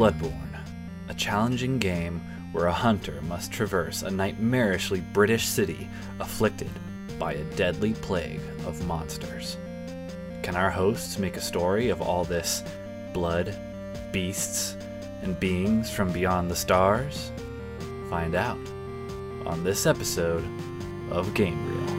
Bloodborne, a challenging game where a hunter must traverse a nightmarishly British city afflicted by a deadly plague of monsters. Can our hosts make a story of all this blood, beasts, and beings from beyond the stars? Find out on this episode of Game Reel.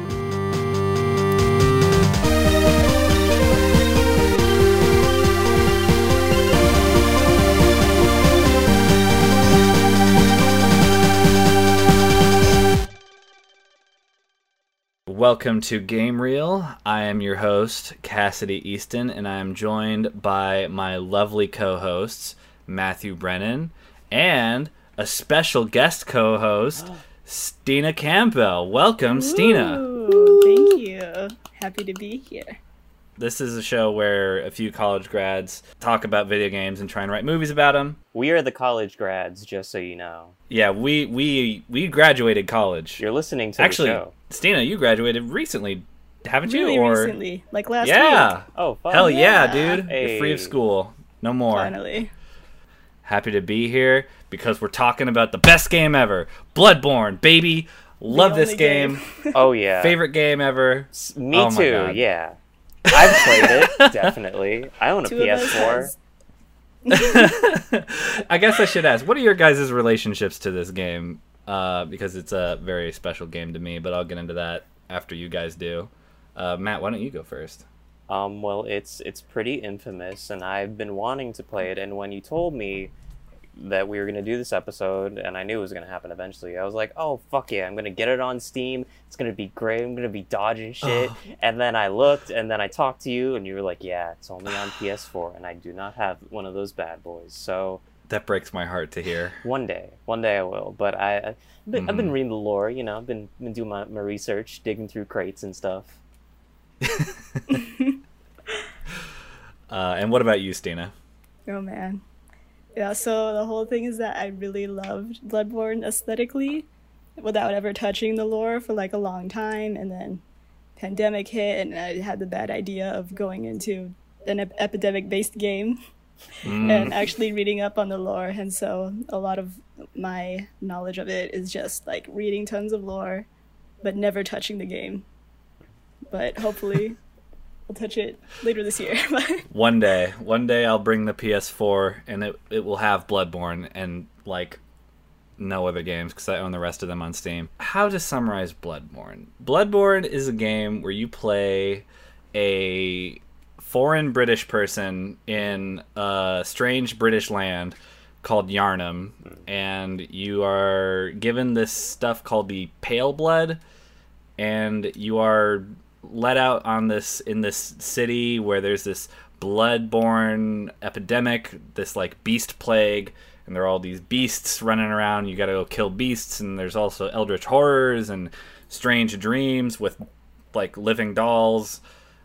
Welcome to Game Reel. I am your host, Cassidy Easton, and I am joined by my lovely co hosts, Matthew Brennan, and a special guest co host, oh. Stina Campbell. Welcome, Stina. Ooh, thank you. Happy to be here. This is a show where a few college grads talk about video games and try and write movies about them. We are the college grads, just so you know. Yeah, we we we graduated college. You're listening to Actually, the show. Actually, Stina, you graduated recently, haven't you? Or recently, like last yeah. week. Oh, fun. Hell yeah, Yeah. dude. You're free of school. No more. Finally. Happy to be here because we're talking about the best game ever Bloodborne, baby. Love this game. game. Oh yeah. Favorite game ever. S- Me Oh too. Yeah. I've played it definitely. I own a Two PS4. I guess I should ask, what are your guys' relationships to this game? Uh, because it's a very special game to me, but I'll get into that after you guys do. Uh, Matt, why don't you go first? Um, well, it's it's pretty infamous, and I've been wanting to play it. And when you told me that we were gonna do this episode, and I knew it was gonna happen eventually, I was like, "Oh fuck yeah! I'm gonna get it on Steam. It's gonna be great. I'm gonna be dodging shit." And then I looked, and then I talked to you, and you were like, "Yeah, it's only on PS4, and I do not have one of those bad boys." So That breaks my heart to hear. one day, one day I will. But I, I I've, been, I've been reading the lore. You know, I've been been doing my, my research, digging through crates and stuff. Uh, and what about you, Stina? oh man. Yeah, so the whole thing is that I really loved Bloodborne aesthetically without ever touching the lore for like a long time and then pandemic hit and I had the bad idea of going into an ep- epidemic based game Mm, and actually reading up on the lore and so a lot of my knowledge of it is just like reading tons of lore but never touching the game. But hopefully i'll touch it later this year one day, one day I'll bring the PS4 and it, it will have Bloodborne and like no other games because I own the rest of them on Steam. How to summarize Bloodborne? Bloodborne is a game where you play a foreign British person in a strange British land called Yharnam, and you are given this stuff called the Pale Blood, and you are let out on this in this city where there's this blood-borne epidemic, this like beast plague, and there are all these beasts running around. You got to go kill beasts, and there's also eldritch horrors and strange dreams with like living dolls,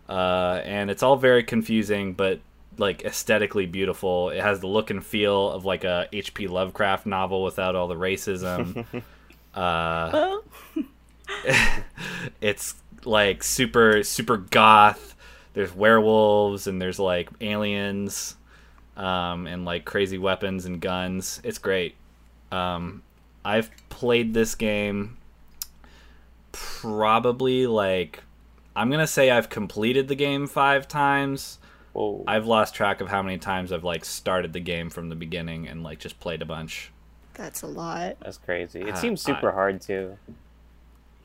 uh, and it's all very confusing, but like aesthetically beautiful. It has the look and feel of like a H.P. Lovecraft novel without all the racism. uh, well it's like super super goth there's werewolves and there's like aliens um, and like crazy weapons and guns it's great um, i've played this game probably like i'm gonna say i've completed the game five times Whoa. i've lost track of how many times i've like started the game from the beginning and like just played a bunch that's a lot That's crazy. It Uh, seems super I- hard too.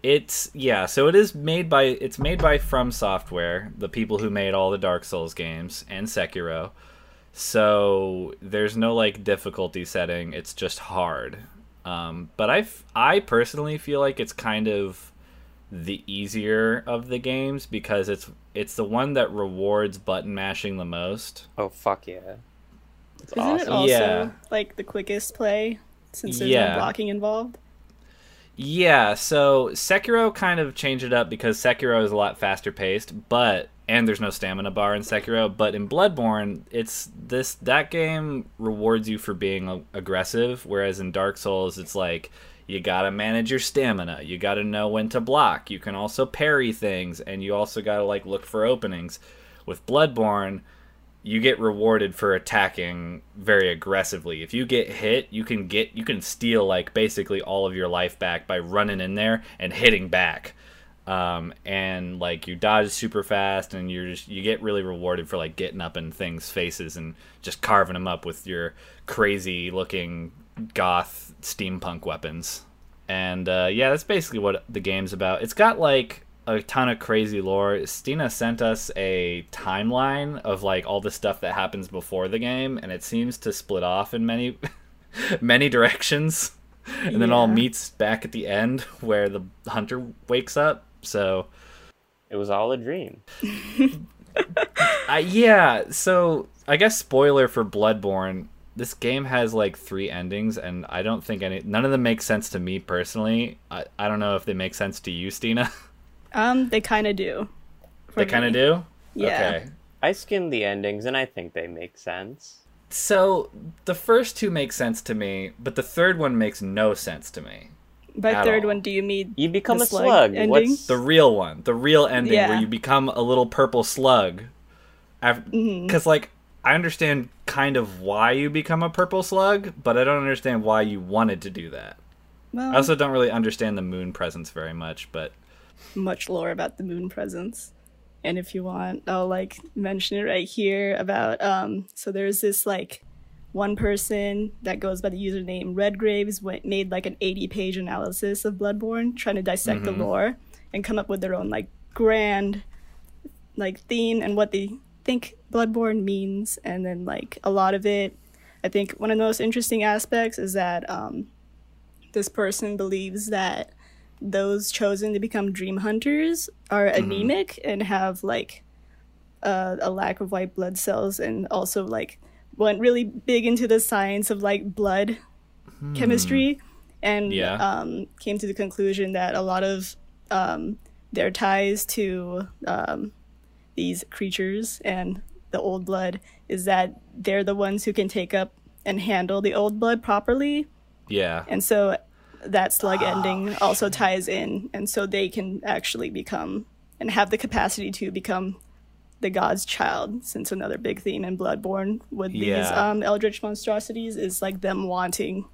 It's yeah, so it is made by it's made by From Software, the people who made all the Dark Souls games and Sekiro. So there's no like difficulty setting, it's just hard. Um, but I I personally feel like it's kind of the easier of the games because it's it's the one that rewards button mashing the most. Oh fuck yeah. It's isn't awesome. it also Yeah. like the quickest play since there's Yeah. no blocking involved Yeah, so Sekiro kind of changed it up because Sekiro is a lot faster paced, but and there's no stamina bar in Sekiro, but in Bloodborne, it's this that game rewards you for being aggressive, whereas in Dark Souls it's like you got to manage your stamina, you got to know when to block, you can also parry things and you also got to like look for openings. With Bloodborne, you get rewarded for attacking very aggressively. If you get hit, you can get you can steal like basically all of your life back by running in there and hitting back. Um, and like you dodge super fast and you're just you get really rewarded for like getting up in things faces and just carving them up with your crazy looking goth steampunk weapons. And uh, yeah, that's basically what the game's about. It's got like a ton of crazy lore. Stina sent us a timeline of like all the stuff that happens before the game, and it seems to split off in many, many directions, and then all meets back at the end where the hunter wakes up. So, It was all a dream. uh, yeah. So I guess spoiler for Bloodborne. This game has like three endings, and I don't think any none of them make sense to me personally. I, I don't know if they make sense to you, Stina. Um, they kind of do. they kind of do. Yeah. Okay. I skimmed the endings and I think they make sense. So the first two make sense to me, but the third one makes no sense to me. By third all. one, do you mean You become The a slug slug. ending? What's The real one, the real ending where you become a little purple slug. Because Mm-hmm. like I understand kind of why you become a purple slug, but I don't understand why you wanted to do that. well, I also don't really understand the moon presence very much, but much lore about the moon presence. And if you want, I'll like mention it right here about um so there's this like one person that goes by the username Redgraves went made like an 80 page analysis of Bloodborne trying to dissect the lore and come up with their own like grand like theme and what they think Bloodborne means and then like a lot of it I think one of the most interesting aspects is that um this person believes that those chosen to become dream hunters are anemic and have like uh, a lack of white blood cells and also like went really big into the science of like blood chemistry and Yeah. um, came to the conclusion that a lot of um, their ties to um, these creatures and the old blood is that they're the ones who can take up and handle the old blood properly yeah. and so that slug ending also ties in and so they can actually become and have the capacity to become the god's child since another big theme in bloodborne with these um, eldritch monstrosities is like them wanting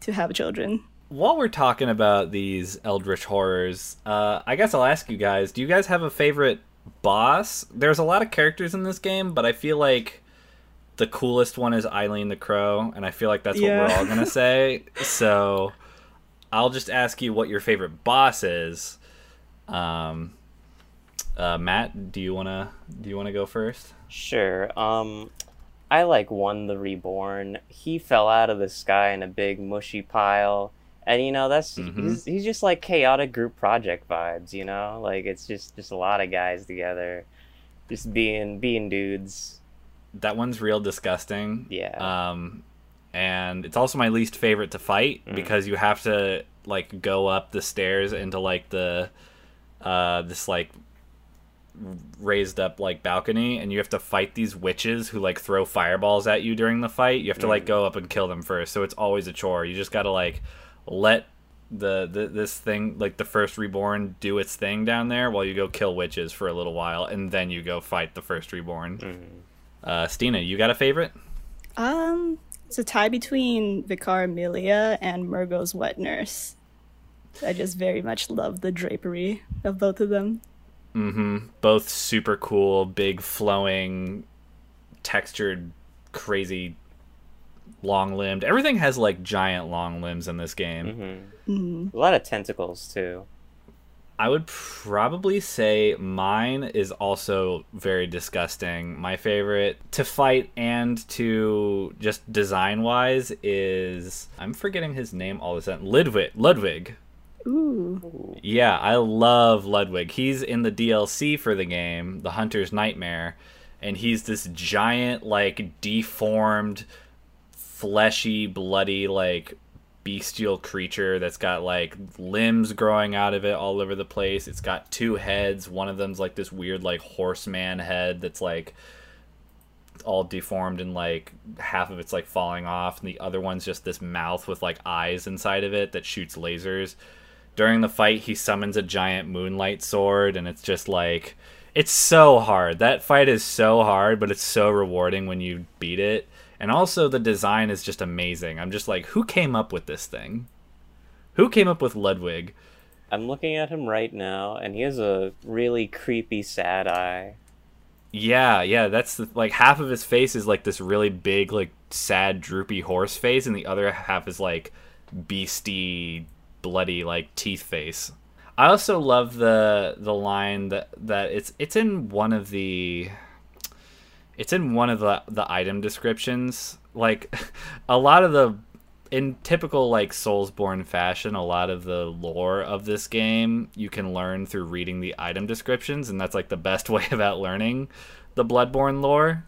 to have children While we're talking about these eldritch horrors, uh, I guess I'll ask you guys: Do you guys have a favorite boss? There's a lot of characters in this game, but I feel like the coolest one is Eileen the Crow, and I feel like that's what we're all gonna say. So I'll just ask you what your favorite boss is. Um, uh, Matt, do you wanna do you wanna go first? Sure. Um, I like one the reborn. He fell out of the sky in a big mushy pile, and you know that's he's, he's just like chaotic group project vibes. You know, like it's just just a lot of guys together, just being being dudes. That one's real disgusting. Yeah. Um, and it's also my least favorite to fight because you have to like go up the stairs into like the uh this like raised up like balcony and you have to fight these witches who like throw fireballs at you during the fight. You have to like go up and kill them first. So it's always a chore. You just got to like let the, the this thing like the first reborn do its thing down there while you go kill witches for a little while and then you go fight the first reborn. Uh Stina, you got a favorite? um it's a tie between vicar amelia and Mergo's wet nurse i just very much love the drapery of both of them Mm-hmm. both super cool, big flowing, textured, crazy, long limbed. Everything has like giant long limbs in this game. Mm-hmm. A lot of tentacles too. I would probably say mine is also very disgusting. My favorite to fight and to just design wise is I'm forgetting his name all of a sudden. Ludwig. Ludwig. ooh Yeah, I love Ludwig. He's in the DLC for the game, The Hunter's Nightmare, and he's this giant, like, deformed, fleshy, bloody, like, bestial creature that's got, like, limbs growing out of it all over the place. It's got two heads. One of them's, like, this weird, like, horseman head that's, like, all deformed and like half of it's like falling off and the other one's just this mouth with like eyes inside of it that shoots lasers during the fight he summons a giant moonlight sword and it's just like It's so hard. That fight is so hard, but it's so rewarding when you beat it. And also the design is just amazing. I'm just like, who came up with this thing? Who came up with Ludwig? I'm looking at him right now, and he has a really creepy, sad eye. Yeah, yeah, that's the, like half of his face is like this really big, like sad, droopy horse face, and the other half is like beastie, bloody, like teeth face. I also love the the line that that it's it's in one of the it's in one of the the item descriptions. Like a lot of the in typical like Soulsborne fashion, a lot of the lore of this game you can learn through reading the item descriptions, and that's like the best way about learning the Bloodborne lore,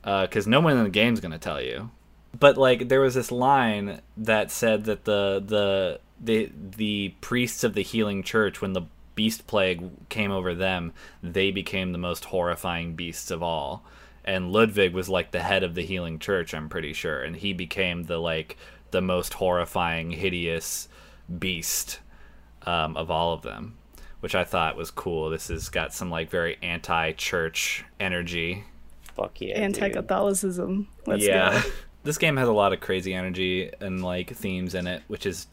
because uh, no one in the game's gonna tell you. But like, there was this line that said that the the the the priests of the Healing Church, when the beast plague came over them, they became the most horrifying beasts of all. And Ludwig was like the head of the Healing Church, I'm pretty sure, and he became the like the most horrifying, hideous beast um, of all of them, which I thought was cool. This has got some like very anti-church energy. Fuck yeah, anti-Catholicism. Let's yeah, go. this game has a lot of crazy energy and like themes in it, which is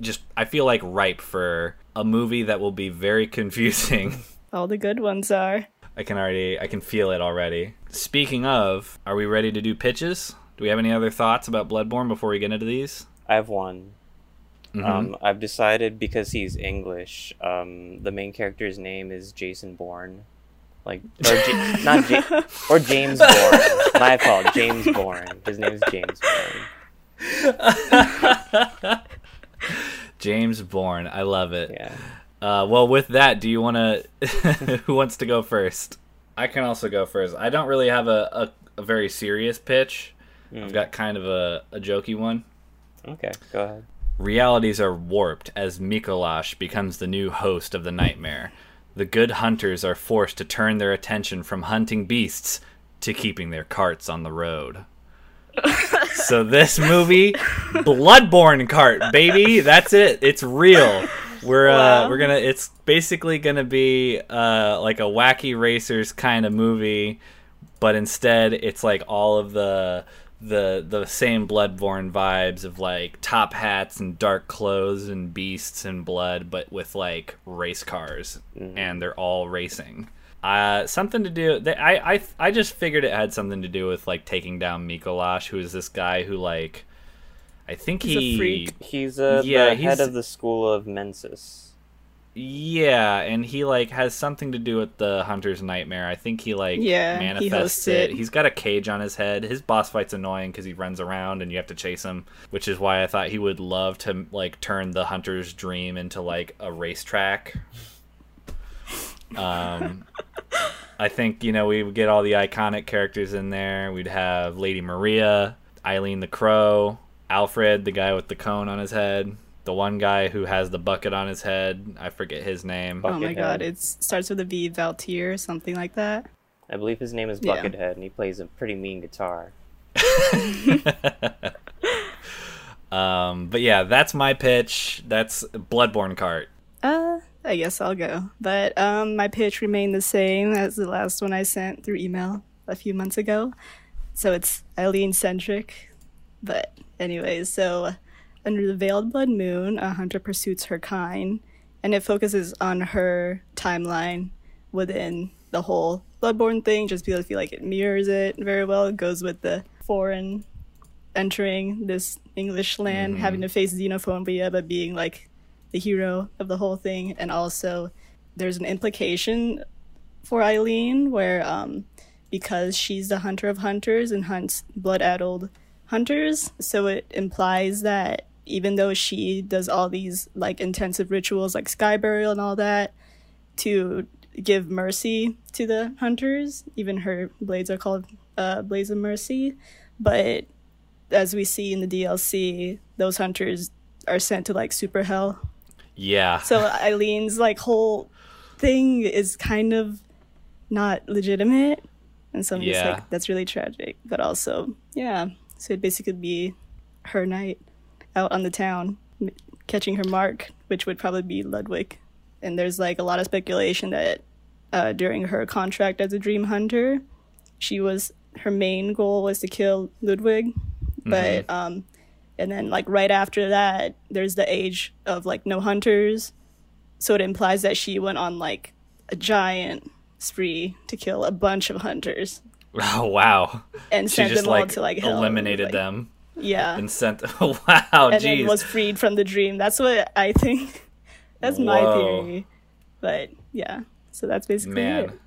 just I feel like ripe for a movie that will be very confusing. All the good ones are. I can already I can feel it already. Speaking of, are we ready to do pitches? Do we have any other thoughts about Bloodborne before we get into these? I have one. Mm-hmm. Um, I've decided because he's English, um, the main character's name is Jason Bourne, like or J- not J- or James Bourne. My fault, James Bourne. His name is James Bourne. James Bourne, I love it. Yeah. Uh, well, with that, do you want to? who wants to go first? I can also go first. I don't really have a, a, a very serious pitch. Mm. I've got kind of a, a jokey one. Okay, go ahead. Realities are warped as Micolash becomes the new host of the nightmare. The good hunters are forced to turn their attention from hunting beasts to keeping their carts on the road. so this movie, Bloodborne cart, baby, that's it. It's real. We're uh, wow. uh, we're gonna. It's basically gonna be uh, like a wacky racers kind of movie, but instead it's like all of the the the same bloodborne vibes of like top hats and dark clothes and beasts and blood but with like race cars mm-hmm. and they're all racing uh something to do they, I, I i just figured it had something to do with like taking down Micolash who is this guy who like i think he's he a freak. he's a yeah, the he's, head of the school of mensis yeah, and he like has something to do with the hunter's nightmare. I think he like yeah, manifests he it. it. He's got a cage on his head. His boss fight's annoying because he runs around and you have to chase him, which is why I thought he would love to like turn the hunter's dream into like a racetrack. Um, I think you know we would get all the iconic characters in there. We'd have Lady Maria, Eileen the Crow, Alfred, the guy with the cone on his head the one guy who has the bucket on his head. I forget his name. oh my god, it starts with a V, Valtr, something like that. I believe his name is Buckethead, yeah. and he plays a pretty mean guitar. um, but yeah, that's my pitch. That's Bloodborne cart. Uh, I guess I'll go. But um, my pitch remained the same as the last one I sent through email a few months ago. So it's Eileen centric. But anyways, so under the veiled blood moon, a hunter pursues her kind, and it focuses on her timeline within the whole Bloodborne thing, just because I feel like it mirrors it very well. It goes with the foreign entering this English land, mm-hmm. having to face xenophobia, but being like the hero of the whole thing. And also, there's an implication for Eileen where, um, because she's the hunter of hunters and hunts blood addled hunters, so it implies that even though she does all these like intensive rituals like sky burial and all that to give mercy to the hunters even her blades are called uh, blades of mercy. But as we see in the dlc those hunters are sent to like super hell. Yeah. So eileen's like whole thing is kind of not legitimate. And so i'm yeah. just like that's really tragic. But also yeah so it'd basically be her night out on the town catching her mark, which would probably be Ludwig. And there's like a lot of speculation that uh, during her contract as a dream hunter, she was her main goal was to kill Ludwig, but um, and then like right after that, there's the age of like no hunters, so it implies that she went on like a giant spree to kill a bunch of hunters Oh wow. and She sent just them all like, to like hell. eliminated like, them Yeah, and sent. wow, and jeez. then was freed from the dream. That's what I think. That's my theory. But yeah, so that's basically Man. it.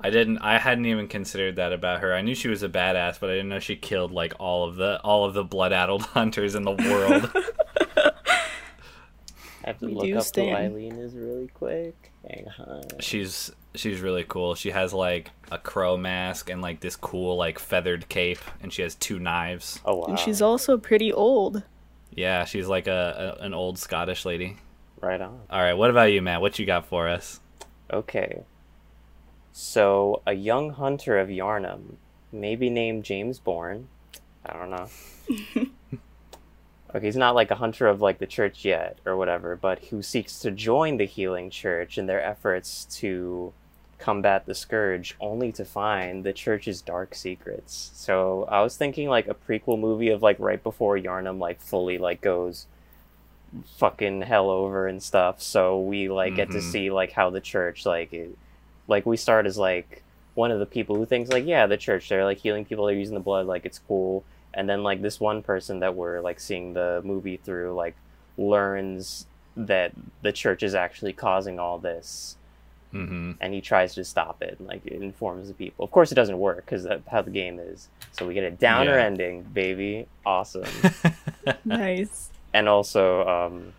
I didn't. I hadn't even considered that about her. I knew she was a badass, but I didn't know she killed like all of the all of the blood-addled hunters in the world. I have to We look do up stand. who Eileen is really quick. Hang on. she's she's really cool. She has like a crow mask and like this cool like feathered cape, and she has two knives. Oh wow. And she's also pretty old. Yeah, she's like a, a an old Scottish lady. right on. All right, what about you, Matt? What you got for us? Okay. So, a young hunter of Yharnam, maybe named James Bourne. I don't know. okay, he's not like a hunter of like the church yet or whatever, but who seeks to join the healing church in their efforts to combat the scourge only to find the church's dark secrets. So, I was thinking like a prequel movie of like right before Yharnam like fully like goes fucking hell over and stuff. So we like get to Mhm. see like how the church like it, like we start as like one of the people who thinks like yeah the church they're like healing people they're using the blood like it's cool and then like this one person that we're like seeing the movie through like learns that the church is actually causing all this Mm-hmm. and he tries to stop it and like it informs the people of course it doesn't work because that's how the game is so we get a downer Yeah. ending baby awesome Nice. and also um,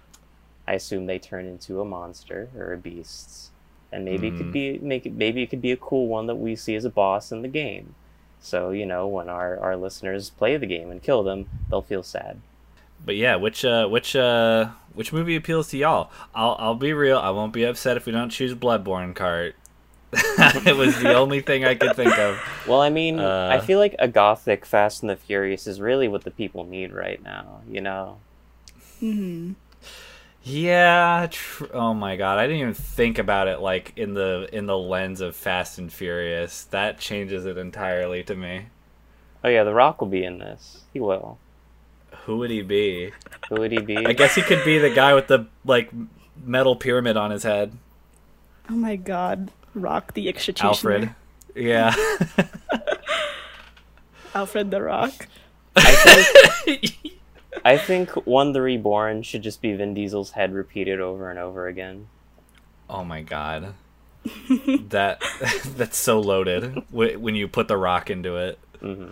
I assume they turn into a monster or a beast, and maybe it Mhm. could be make it maybe it could be a cool one that we see as a boss in the game. So you know when our our listeners play the game and kill them, they'll feel sad. But yeah, which uh, which uh, which movie appeals to y'all? I'll I'll be real. I won't be upset if we don't choose Bloodborne cart. it was the only thing I could think of. Well, I mean, I Uh. feel like a gothic Fast and the Furious is really what the people need right now. You know, hmm Yeah. Tr- oh my god, I didn't even think about it like in the in the lens of Fast and Furious. That changes it entirely to me. oh yeah, The Rock will be in this. He will. Who would he be? Who would he be? I guess he could be the guy with the like metal pyramid on his head. Oh my god. Rock the executioner. Alfred. Yeah. Alfred the Rock. I think I think One the Reborn should just be Vin Diesel's head repeated over and over again. Oh my god. that that's so loaded when you put the rock into it. hmm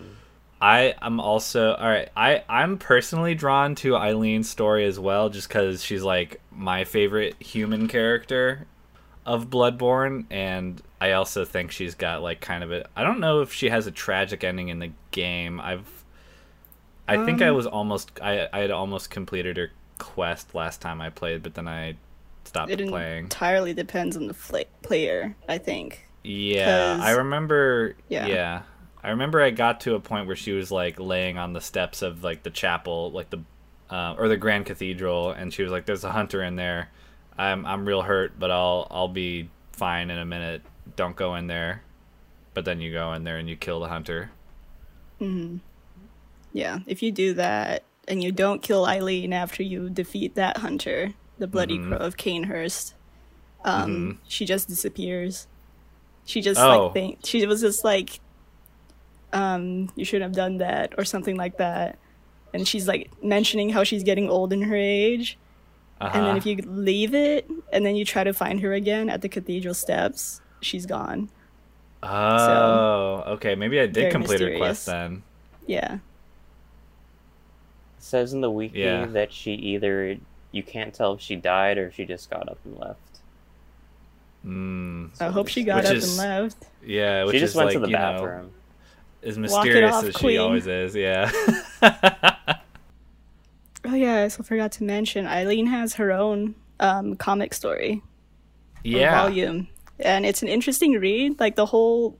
I am also all right. I I'm personally drawn to Eileen's story as well, just because she's like my favorite human character of Bloodborne, and I also think she's got like kind of a. I don't know if she has a tragic ending in the game. I've. I think I Um, was almost. I I had almost completed her quest last time I played, but then I stopped playing. It playing. entirely depends on the fla- player, I think. Yeah, I remember. Yeah. Yeah. I remember I got to a point where she was like laying on the steps of like the chapel, like the uh, or the Grand Cathedral, and she was like, "There's a hunter in there. I'm I'm real hurt, but I'll I'll be fine in a minute. Don't go in there." But then you go in there and you kill the hunter. hmm Yeah, if you do that and you don't kill Eileen after you defeat that hunter, the Bloody Mhm. Crow of Cainhurst, um, Mhm. she just disappears. She just Oh. like think she was just like, um, you shouldn't have done that or something like that, and she's like mentioning how she's getting old in her age, Uh-huh. and then if you leave it and then you try to find her again at the cathedral steps, she's gone. oh, okay. Maybe I did complete her quest then. Yeah. It says in the wiki Yeah. that she either you can't tell if she died or if she just got up and left. Mm. I hope she got up is- and left. Yeah, which she just is went like, to the you know, bathroom. as mysterious off, as she always is. Yeah. Oh yeah, I also forgot to mention Eileen has her own um, comic story yeah. volume, and it's an interesting read. Like the whole,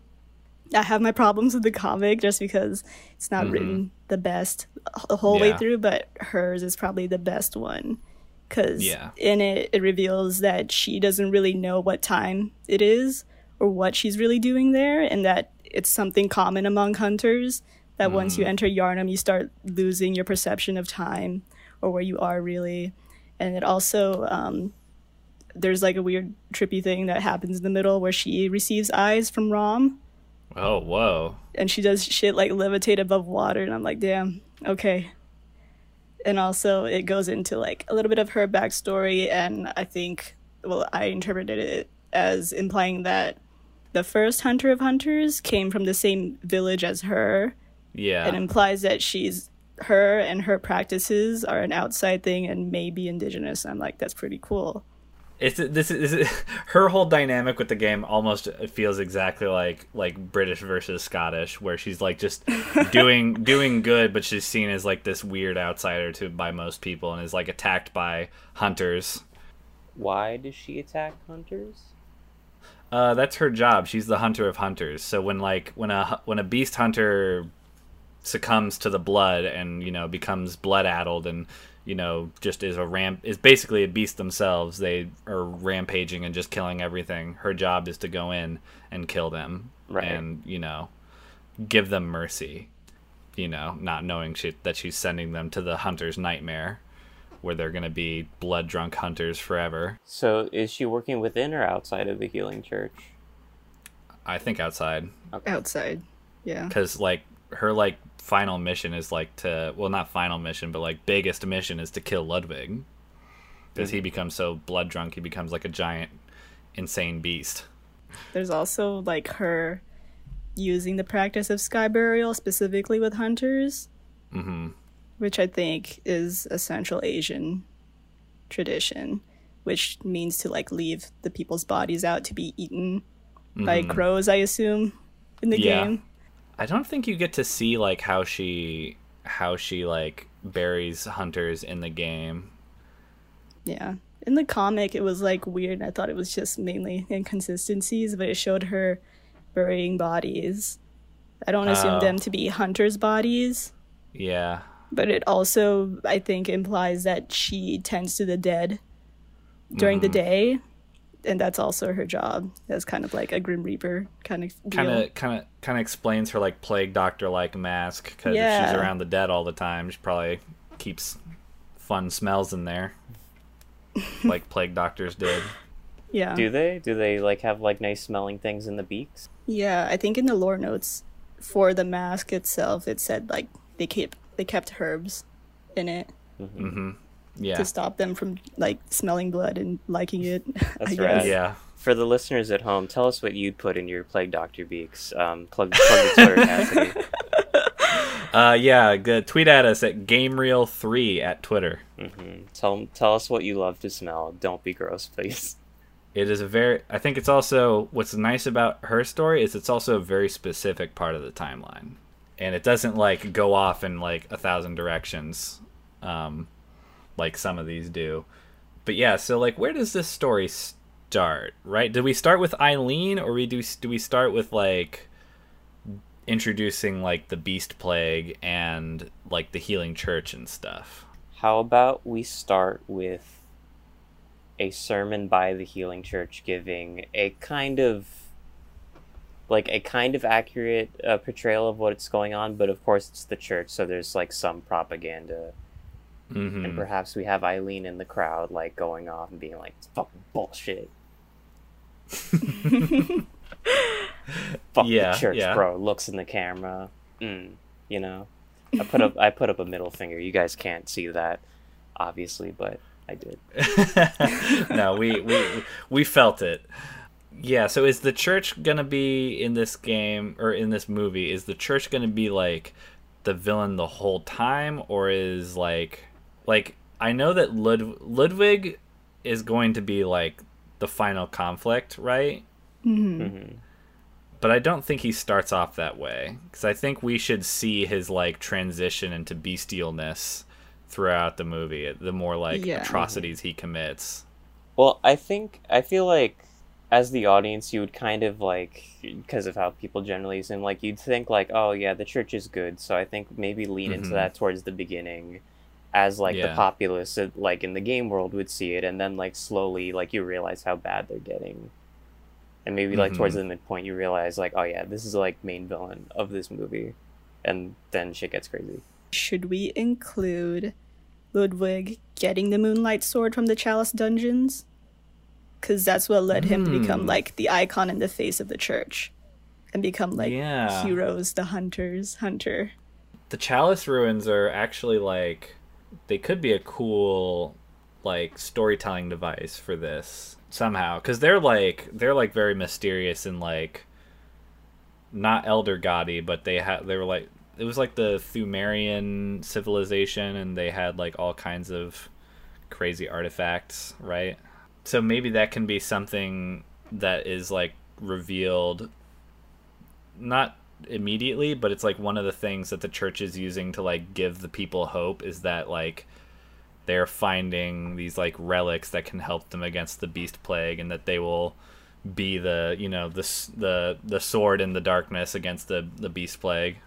I have my problems with the comic just because it's not Mhm. written the best the whole way through, but hers is probably the best one. Because Yeah. in it it reveals that she doesn't really know what time it is or what she's really doing there and that it's something common among hunters that once you enter yharnam you start losing your perception of time or where you are really. And it also um, there's like a weird trippy thing that happens in the middle where she receives eyes from rom Oh, whoa. and she does shit like levitate above water and i'm like damn okay and also it goes into like a little bit of her backstory and i think well i interpreted it as implying that the first hunter of hunters came from the same village as her Yeah. it implies that she's her and her practices are an outside thing and maybe indigenous i'm like that's pretty cool It's this is, this is her whole dynamic with the game almost feels exactly like like British versus Scottish, where she's like just doing doing good, but she's seen as like this weird outsider to by most people, and is like attacked by hunters. Why does she attack hunters? Uh, that's her job. She's the hunter of hunters. So when like when a when a beast hunter succumbs to the blood and you know becomes blood addled and you know just is a ramp is basically a beast themselves. They are rampaging and just killing everything. Her job is to go in and kill them Right. and you know give them mercy. You know, not knowing she, that she's sending them to the hunter's nightmare, where they're gonna be blood drunk hunters forever. So is she working within or outside of the healing church? I think outside. outside yeah because like her like final mission is like to well not final mission but like biggest mission is to kill ludwig because he becomes so blood drunk he becomes like a giant insane beast There's also like her using the practice of sky burial specifically with hunters, hmm which I think is a Central Asian tradition, which means to like leave the people's bodies out to be eaten by crows, I assume, in the Mm-hmm. Yeah. game. I don't think you get to see like how she how she like buries hunters in the game Yeah. In the comic, it was like weird. I thought it was just mainly inconsistencies, but it showed her burying bodies. I don't assume Oh. them to be hunters' bodies. yeah but it also i think implies that she tends to the dead during the mm-hmm. day and that's also her job as kind of like a grim reaper kind of kind of kind of kind of explains her like plague doctor like mask because Yeah. she's around the dead all the time she probably keeps fun smells in there like plague doctors did yeah Do they? Do they like have like nice smelling things in the beaks? yeah i think in the lore notes for the mask itself it said like they kept they kept herbs in it mm-hmm. Mm-hmm. Yeah to stop them from like smelling blood and liking it That's i rad. guess yeah For the listeners at home, tell us what you'd put in your plague doctor beaks. Um, plug, plug the Twitter Cassidy. Uh, yeah, good. tweet at us at GameReal3 at Twitter. Tell tell us what you love to smell. Don't be gross, please. It is a very, I think it's also, what's nice about her story is it's also a very specific part of the timeline. And it doesn't like go off in like a thousand directions, um, like some of these do. But yeah, so like, where does this story start, right? Did we start with Eileen or we do, do we start with like introducing like the beast plague and like the healing church and stuff? How about we start with a sermon by the Healing Church giving a kind of like a kind of accurate uh, portrayal of what's going on, but of course it's the church, so there's like some propaganda, Mm-hmm. and perhaps we have Eileen in the crowd like going off and being like, "It's fucking bullshit." Fuck Yeah, the church, yeah. bro. Looks in the camera, mm, you know. I put up I put up a middle finger. You guys can't see that, obviously, but I did. no, we, we we felt it. Yeah, so is the church gonna be in this game or in this movie? Is the church gonna be like the villain the whole time, or is like like I know that Lud- Ludwig is going to be like the final conflict, right? hmm But I don't think he starts off that way because I think we should see his like transition into bestialness throughout the movie. The more like Yeah. atrocities he commits. Well, I think I feel like as the audience, you would kind of like because of how people generally seem like you'd think like, oh yeah, the church is good. So I think maybe lean into Mhm. that towards the beginning, as like the populace uh, like in the game world would see it and then like slowly like you realize how bad they're getting and maybe like towards Mhm. the midpoint you realize like oh yeah this is like main villain of this movie and then shit gets crazy Should we include Ludwig getting the Moonlight Sword from the Chalice dungeons? Because that's what led him to become Hmm. like the icon in the face of the church and become like Yeah. heroes, the hunters, hunter. the chalice ruins are actually like they could be a cool like storytelling device for this somehow. Because they're like they're like very mysterious and like not elder gaudy but they had they were like it was like the Pthumerian civilization and they had like all kinds of crazy artifacts right? So maybe that can be something that is like revealed not immediately, but it's like one of the things that the church is using to like give the people hope is that like they're finding these like relics that can help them against the beast plague and that they will be the you know the the the sword in the darkness against the the beast plague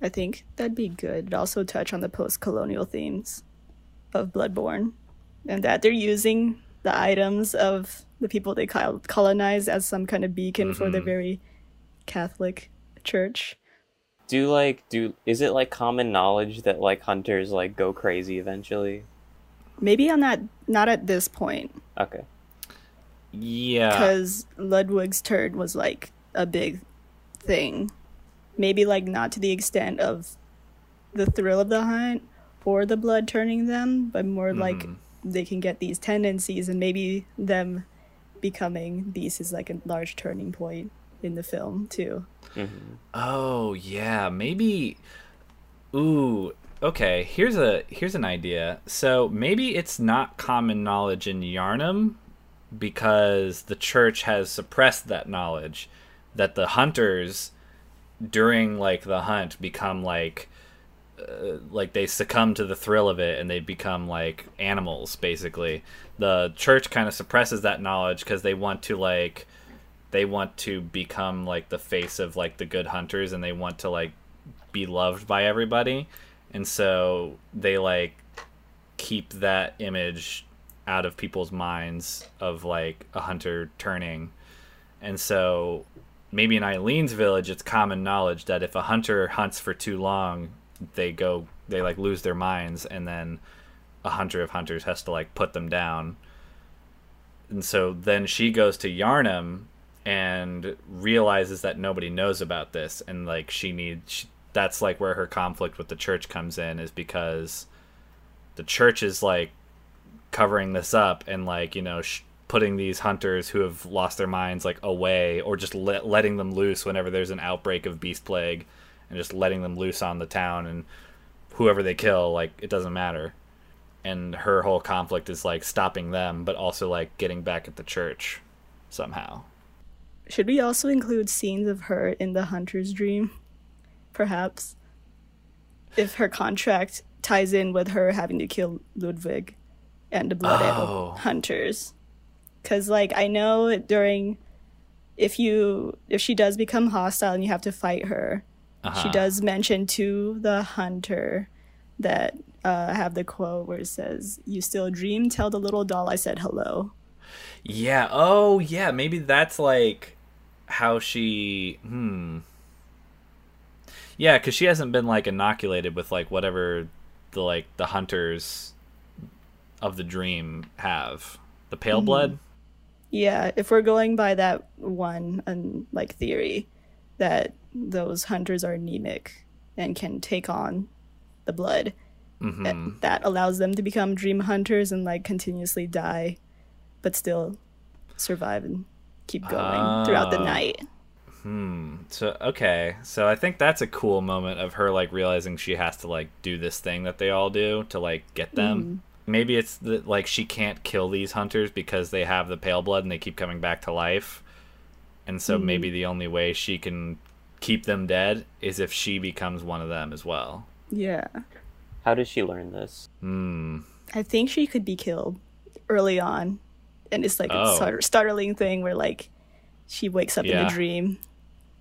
I think that'd be good. It'd also touch on the post colonial themes of Bloodborne and that they're using the items of the people they col- colonize as some kind of beacon for the Mhm. very Catholic church. do like do is it like common knowledge that like hunters like go crazy eventually Maybe on that, not at this point, okay yeah because Ludwig's turn was like a big thing. Maybe like not to the extent of the thrill of the hunt or the blood turning them, but more like Mhm. they can get these tendencies and maybe them becoming beasts is like a large turning point in the film too. Hmm Oh yeah, maybe. Ooh, okay. Here's a here's an idea. So maybe it's not common knowledge in Yharnam because the church has suppressed that knowledge that the hunters during like the hunt become like uh, like they succumb to the thrill of it and they become like animals basically the church kind of suppresses that knowledge because they want to like they want to become like the face of like the good hunters and they want to like be loved by everybody. And so they like keep that image out of people's minds of like a hunter turning. And so maybe in Eileen's village it's common knowledge that if a hunter hunts for too long they go they like lose their minds and then a hunter of hunters has to like put them down. And so then she goes to Yharnam and realizes that nobody knows about this and like she needs she, that's like where her conflict with the church comes in is because the church is like covering this up and like you know sh- putting these hunters who have lost their minds like away or just let, letting them loose whenever there's an outbreak of beast plague and just letting them loose on the town and whoever they kill like it doesn't matter. And her whole conflict is like stopping them but also like getting back at the church somehow Should we also include scenes of her in the hunter's dream? Perhaps. If her contract ties in with her having to kill Ludwig and the blood Oh. hunters. Cause like I know during if you if she does become hostile and you have to fight her, she Uh-huh. does mention to the hunter that uh, have the quote where it says, "You still dream? Tell the little doll I said hello." Yeah. Oh, yeah. Maybe that's like how she. Hmm. Yeah, because she hasn't been like inoculated with like whatever the like the hunters of the dream have the pale blood. Yeah, if we're going by that one and like theory that those hunters are anemic and can take on the blood, hmm that, that allows them to become dream hunters and like continuously die, but still survive and keep going throughout the Ah. night. Hmm. So okay. So I think that's a cool moment of her like realizing she has to like do this thing that they all do to like get them. Maybe it's that like she can't kill these hunters because they have the pale blood and they keep coming back to life. And so maybe the only way she can keep them dead is if she becomes one of them as well. Yeah, how does she learn this Hmm. I think she could be killed early on, and it's like Oh. a star- startling thing where like she wakes up in Yeah. a dream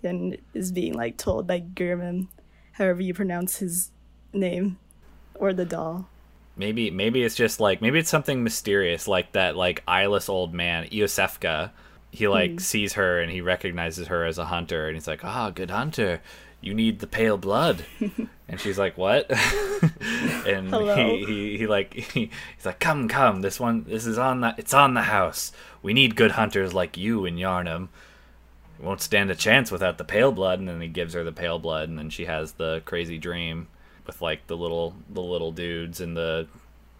and is being like told by Gehrman, however you pronounce his name, or the doll. maybe maybe it's just like maybe it's something mysterious like that like eyeless old man Iosefka. He like Hmm. sees her and he recognizes her as a hunter and he's like, "Ah, good hunter. You need the pale blood." and she's like, "What?" and he, he he like he, he's like, "Come, come. This one this is on the it's on the house. We need good hunters like you in Yharnam." Won't stand a chance without the pale blood, and then he gives her the pale blood, and then she has the crazy dream with like the little the little dudes and the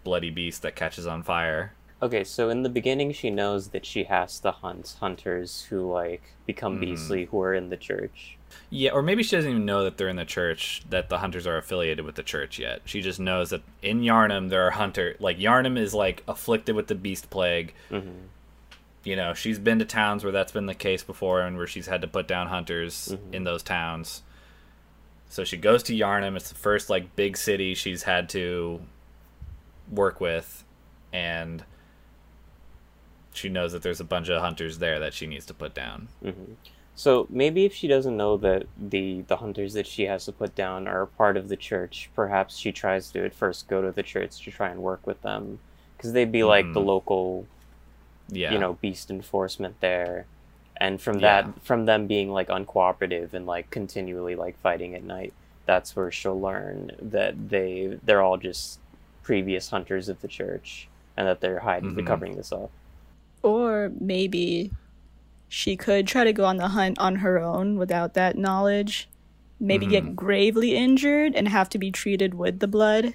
bloody beast that catches on fire. Okay, so in the beginning, she knows that she has to hunt hunters who like become hmm. beastly who are in the church. Yeah, or maybe she doesn't even know that they're in the church, that the hunters are affiliated with the church yet. She just knows that in Yharnam there are hunter like Yharnam is like afflicted with the beast plague. hmm You know, she's been to towns where that's been the case before and where she's had to put down hunters Mhm. in those towns. So she goes to Yharnam. It's the first like big city she's had to work with and she knows that there's a bunch of hunters there that she needs to put down. hmm So maybe if she doesn't know that the the hunters that she has to put down are part of the church, perhaps she tries to at first go to the church to try and work with them, because they'd be like the Mhm. local Yeah. you know beast enforcement there and from Yeah. that from them being like uncooperative and like continually like fighting at night that's where she'll learn that they they're all just previous hunters of the church and that they're hiding Mhm. covering this up Or maybe she could try to go on the hunt on her own without that knowledge. Maybe Mhm. get gravely injured and have to be treated with the blood.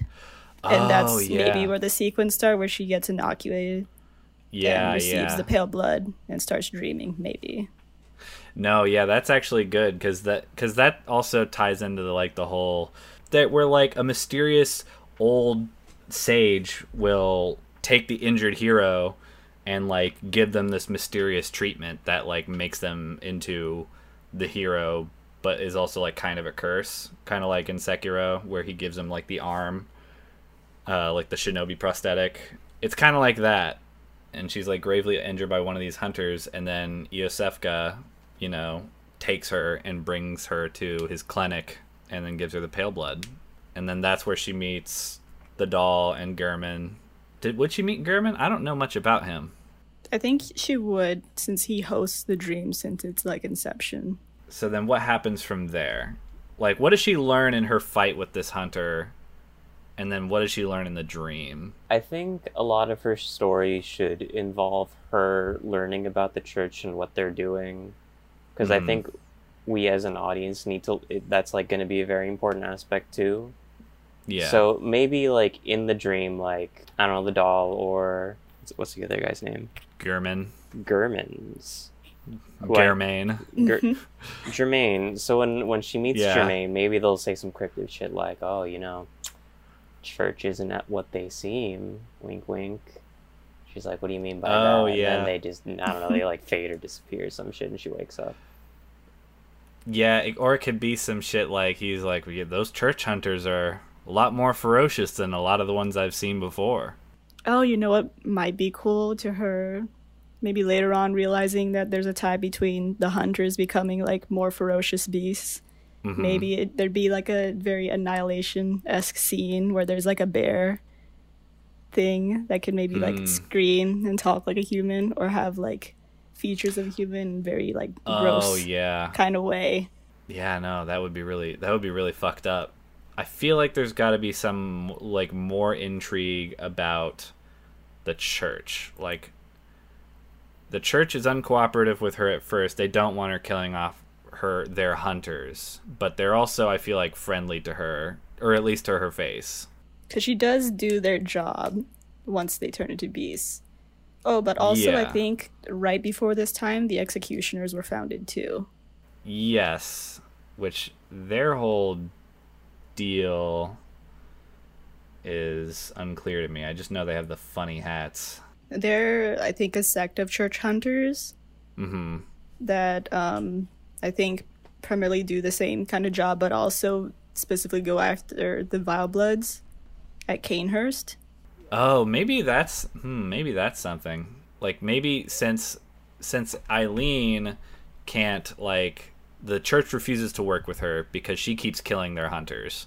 And Oh, that's yeah. maybe where the sequence starts, where she gets inoculated yeah, and receives yeah. the pale blood and starts dreaming, maybe. No, yeah, that's actually good because that because that also ties into the like the whole that we're like a mysterious old sage will take the injured hero and like give them this mysterious treatment that like makes them into the hero but is also like kind of a curse kind of like in Sekiro where he gives him like the arm uh like the shinobi prosthetic. It's kind of like that. And she's like gravely injured by one of these hunters and then Iosefka you know takes her and brings her to his clinic and then gives her the pale blood. And then that's where she meets the doll and Gehrman did would she meet Gehrman I don't know much about him. I think she would, since he hosts the dream since it's like inception. so then what happens from there? Like what does she learn in her fight with this hunter? And then what does she learn in the dream? I think a lot of her story should involve her learning about the church and what they're doing. Because i Mhm. think we as an audience need to that's like going to be a very important aspect too yeah So maybe like in the dream, like I don't know, the doll or what's- the other guy's name? Gehrman Germans. Germain Ger-. So when when she meets Yeah. Maybe they'll say some cryptic shit like, "Oh, you know, church isn't at what they seem." Wink, wink. She's like, "What do you mean by Oh, that?" And yeah. then they just, I don't know, they like fade or disappear, or some shit, and she wakes up. Yeah, or it could be some shit like he's like, yeah, those church hunters are a lot more ferocious than a lot of the ones I've seen before. Oh, you know what might be cool to her? Maybe later on realizing that there's a tie between the hunters becoming like more ferocious beasts. Mhm. Maybe it, there'd be like a very annihilation esque scene where there's like a bear thing that could maybe like Mm. scream and talk like a human or have like features of a human very like gross Oh yeah, kind of way. yeah. No, that would be really that would be really fucked up. I feel like there's got to be some like more intrigue about the church. Like the church is uncooperative with her at first. They don't want her killing off her their hunters, but they're also I feel like friendly to her or at least to her face. Because she does do their job once they turn into beasts. Oh, but also I think right before this time, the executioners were founded too. Yes, which their whole deal is unclear to me. I just know they have the funny hats. They're, I think, a sect of church hunters hmm that um, I think primarily do the same kind of job, but also specifically go after the Vile Bloods at Cainhurst. Oh, maybe that's hmm, maybe that's something. Like maybe since since Eileen can't like the church refuses to work with her because she keeps killing their hunters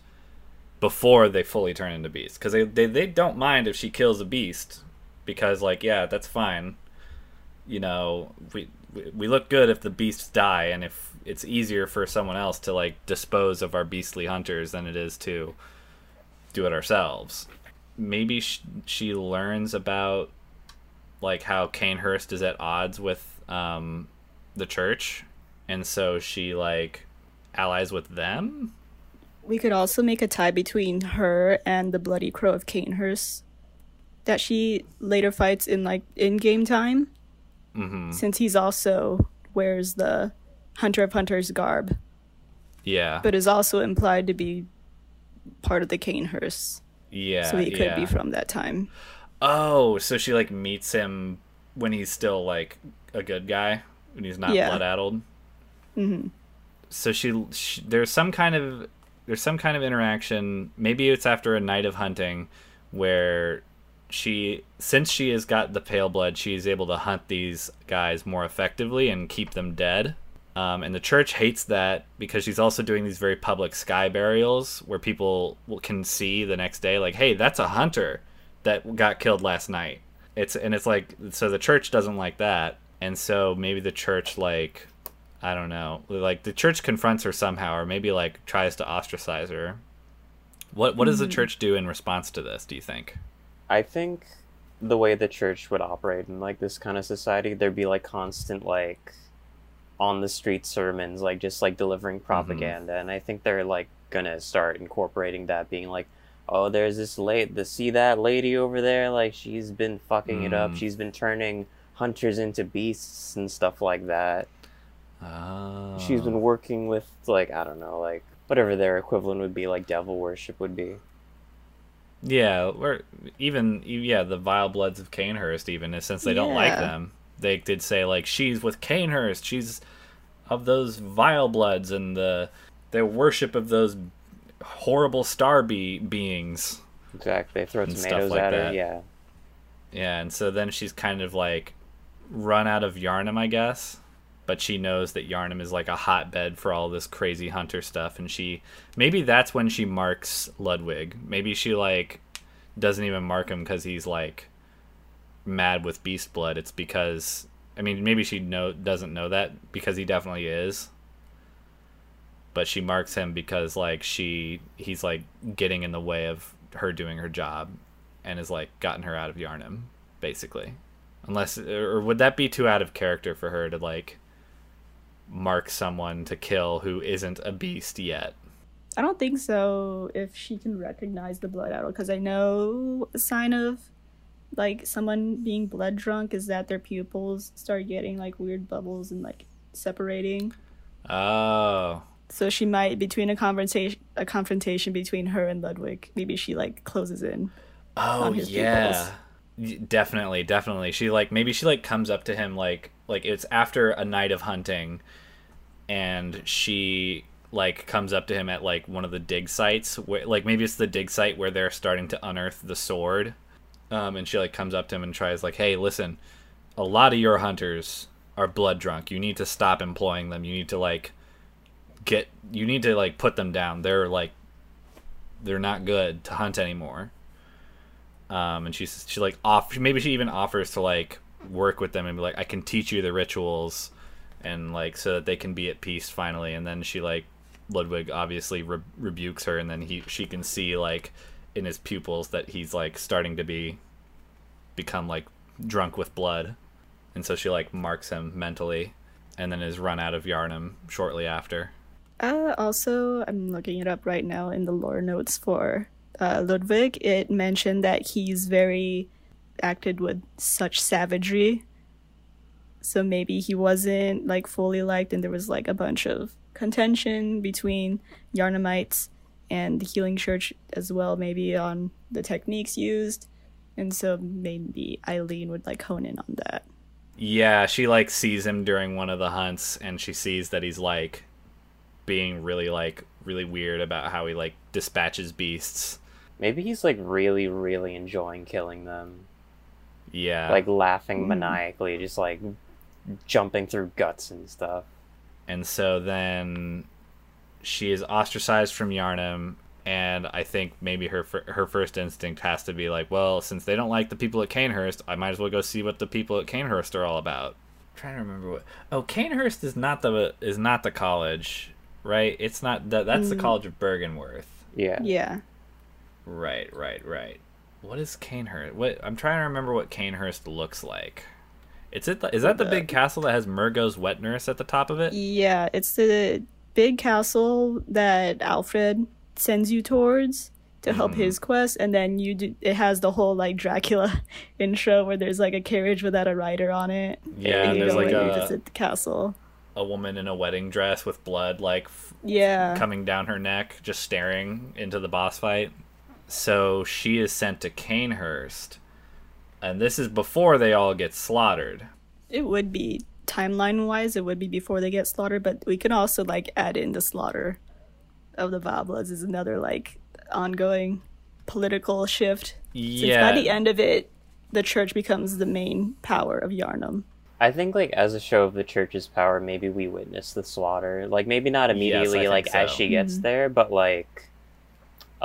before they fully turn into beasts. Because they, they they don't mind if she kills a beast because like yeah that's fine. You know we we- look good if the beasts die and if it's easier for someone else to like dispose of our beastly hunters than it is to do it ourselves. Maybe sh- she learns about like how Cainhurst is at odds with um the church and so she like allies with them We could also make a tie between her and the Bloody Crow of Cainhurst that she later fights in like in game time. hmm Since he's also wears the Hunter of Hunters garb, yeah but is also implied to be part of the Cainhurst. yeah so he could yeah. be from that time. Oh, so she like meets him when he's still like a good guy, when he's not Yeah. blood addled. Hmm So she, she there's some kind of there's some kind of interaction. Maybe it's after a night of hunting where she since she has got the pale blood, she's able to hunt these guys more effectively and keep them dead. Um, and the church hates that because she's also doing these very public sky burials where people can see the next day, like, hey, that's a hunter that got killed last night. It's and it's like so the church doesn't like that, and so maybe the church like I don't know, like the church confronts her somehow, or maybe like tries to ostracize her. What what does the church do in response to this? Do you think? I think the way the church would operate in like this kind of society, there'd be like constant like on the street sermons, like just like delivering propaganda, and I think they're like gonna start incorporating that, being like, oh, there's this late, the see that lady over there, like she's been fucking it up, Mm. she's been turning hunters into beasts and stuff like that. Oh. She's been ah. working with like I don't know, like whatever their equivalent would be, like devil worship would be. Yeah, or even yeah, the vile bloods of Cainhurst. Even since they don't like them, they did say like she's with Cainhurst. She's of those vile bloods and the their worship of those horrible star be- beings. Exactly. They throw And stuff tomatoes like at her. that. Yeah. Yeah, and so then she's kind of like run out of Yharnam, I guess. But she knows that Yharnam is like a hotbed for all this crazy hunter stuff, and she maybe that's when she marks Ludwig. Maybe she like doesn't even mark him because he's like mad with beast blood. It's because I mean maybe she know doesn't know that because he definitely is. But she marks him because like she he's like getting in the way of her doing her job and has like gotten her out of Yharnam, basically. Unless or would that be too out of character for her to like mark someone to kill who isn't a beast yet? I don't think so. If she can recognize the blood addle, because I know a sign of like someone being blood drunk is that their pupils start getting like weird bubbles and like separating. Oh, So she might between a conversation a confrontation between her and Ludwig. Maybe she like closes in. oh on his yeah, Y- definitely, definitely. She like maybe she like comes up to him like like it's after a night of hunting, and she like comes up to him at like one of the dig sites where like maybe it's the dig site where they're starting to unearth the sword. Um, and she like comes up to him and tries like hey listen a lot of your hunters are blood drunk. You need to stop employing them. You need to like get you need to like put them down. They're like they're not good to hunt anymore. Um, and she's she like off maybe she even offers to like work with them and be like i can teach you the rituals and like so that they can be at peace finally. And then she like ludwig obviously re- rebukes her and then he she can see like in his pupils that he's like starting to be become like drunk with blood. And so she like marks him mentally and then is run out of yharnam shortly after. Uh, also, I'm looking it up right now in the lore notes for uh, Ludwig. It mentioned that he's very acted with such savagery. So maybe he wasn't like fully liked, and there was like a bunch of contention between Yharnamites and the Healing Church as well, maybe on the techniques used. And so maybe Eileen would like hone in on that. Yeah, she like sees him during one of the hunts and she sees that he's like being really like really weird about how he like dispatches beasts. Maybe he's like really, really enjoying killing them. Yeah. Like laughing Mm. maniacally, just like jumping through guts and stuff. and so then she is ostracized from Yharnam and I think maybe her her first instinct has to be like, well, since they don't like the people at Cainhurst, I might as well go see what the people at Cainhurst are all about. I'm trying to remember what. Oh, Cainhurst is not the is not the college, right? It's not that. That's the College of Byrgenwerth. Yeah. Yeah. Right, right, right. What is Cainhurst? What I'm trying to remember what Cainhurst looks like. It's it. Is that the big castle that has Mergo's wet nurse at the top of it? Yeah, it's the big castle that Alfred sends you towards to help Mm-hmm. his quest, and then you do, it has the whole like Dracula intro where there's like a carriage without a rider on it. Yeah, and and there's like a, visit the castle. a woman in a wedding dress with blood like f- Yeah, coming down her neck, just staring into the boss fight. So she is sent to Cainhurst, and this is before they all get slaughtered. it would be timeline wise, it would be before they get slaughtered, but we can also like add in the slaughter of the Vilebloods is another like ongoing political shift. Since Yeah, by the end of it, the church becomes the main power of Yharnam. I think like as a show of the church's power, maybe we witness the slaughter. Like maybe not immediately, think like as she gets mm-hmm. there, but like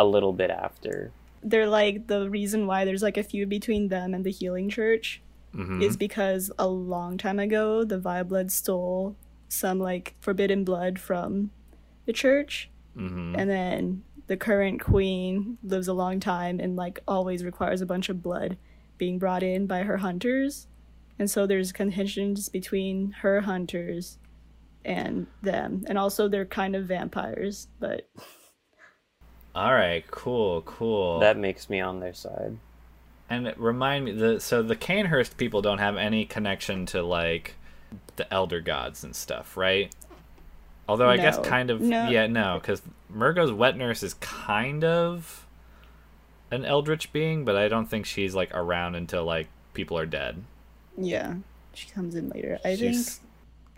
a little bit after. They're like the reason why there's like a feud between them and the Healing Church Mhm. is because a long time ago the Vileblood stole some like forbidden blood from the church, Mhm. and then the current queen lives a long time and like always requires a bunch of blood being brought in by her hunters, and so there's contentions between her hunters and them, and also they're kind of vampires, but All right, cool, cool. That makes me on their side. And remind me the so the Cainhurst people don't have any connection to like the elder gods and stuff, right? Although I guess kind of No. yeah, no, because Mergo's wet nurse is kind of an eldritch being, but I don't think she's like around until like people are dead. yeah, she comes in later. I think.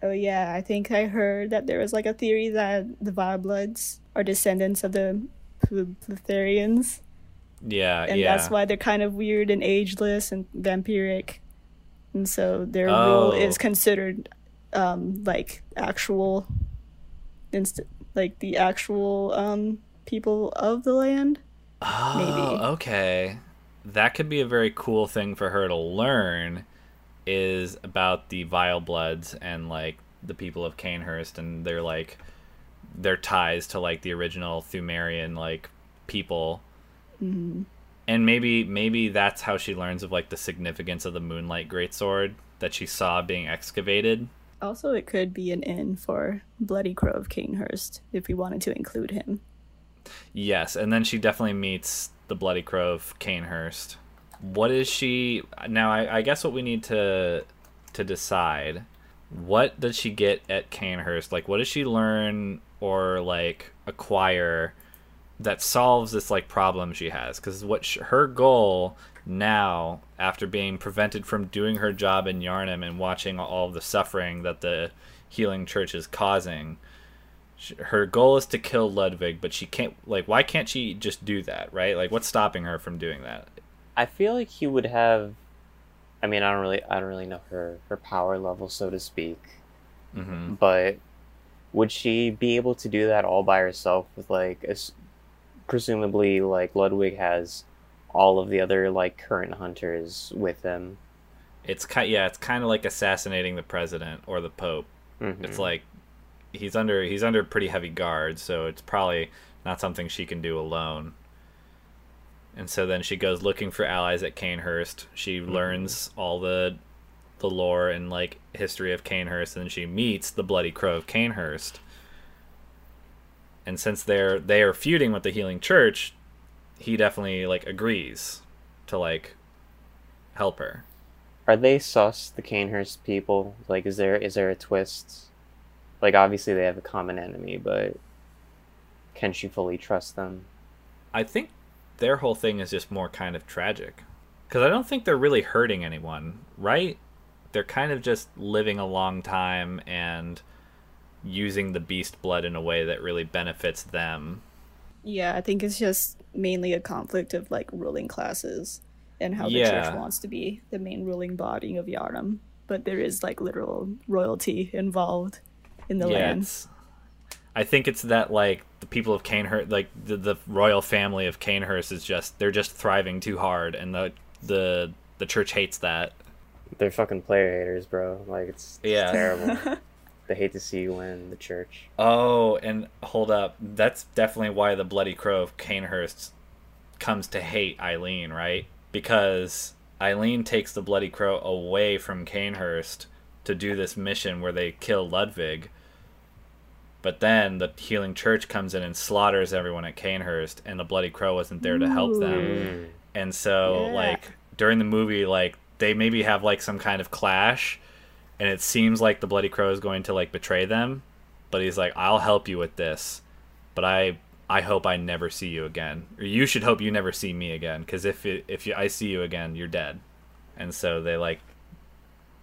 Oh yeah, I think I heard that there was like a theory that the Vilebloods are descendants of the Pl- Pletharians, yeah, and yeah. that's why they're kind of weird and ageless and vampiric, and so their rule Oh. is considered um, like actual, inst- like the actual um, people of the land. Oh, maybe. okay. That could be a very cool thing for her to learn is about the Vile Bloods and like the people of Cainhurst and they're like their ties to like the original Pthumerian like people. Mhm. And maybe maybe that's how she learns of like the significance of the Moonlight Greatsword that she saw being excavated. Also, it could be an in for Bloody Crow of Cainhurst if we wanted to include him. Yes, and then she definitely meets the Bloody Crow of Cainhurst. What is she now? I, I guess what we need to to decide what does she get at Cainhurst? Like, what does she learn or like acquire that solves this like problem she has? Because what sh- her goal now, after being prevented from doing her job in Yharnam and watching all the suffering that the healing church is causing, her goal is to kill Ludwig, but she can't. Like, why can't she just do that? Right? Like, what's stopping her from doing that? I feel like he would have. I mean, I don't really, I don't really know her her power level, so to speak. hmm But would she be able to do that all by herself with like, as, presumably like Ludwig has all of the other like current hunters with him. It's kind. Yeah, it's kind of like assassinating the president or the pope. Mhm. It's like he's under he's under pretty heavy guard, so it's probably not something she can do alone. And so then she goes looking for allies at Cainhurst. She mm-hmm. learns all the the lore and like history of Cainhurst, and then she meets the Bloody Crow of Cainhurst. And since they're they are feuding with the Healing Church, he definitely like agrees to like help her. Are they sus the Cainhurst people? Like, is there is there a twist? Like, obviously they have a common enemy, but can she fully trust them? I think their whole thing is just more kind of tragic. Because I don't think they're really hurting anyone, right? They're kind of just living a long time and using the beast blood in a way that really benefits them. Yeah, I think it's just mainly a conflict of like ruling classes and how the Yeah. church wants to be the main ruling body of Yharnam. But there is like literal royalty involved in the yeah, land. it's, I think it's that like people of Cainhurst, like the, the royal family of Cainhurst, is just they're just thriving too hard, and the the the church hates that. They're fucking player haters, bro. Like it's, it's Yeah. terrible. they hate to see you win the church. Oh, and hold up, that's definitely why the Bloody Crow of Cainhurst comes to hate Eileen, right? Because Eileen takes the Bloody Crow away from Cainhurst to do this mission where they kill Ludwig. But then the Healing Church comes in and slaughters everyone at Cainhurst, and the Bloody Crow wasn't there to help them. Mm. And so, Yeah. like, during the movie, like, they maybe have, like, some kind of clash, and it seems like the Bloody Crow is going to, like, betray them. But he's like, I'll help you with this, but I. I hope I never see you again. Or you should hope you never see me again, because if it, if you, I see you again, you're dead. And so they like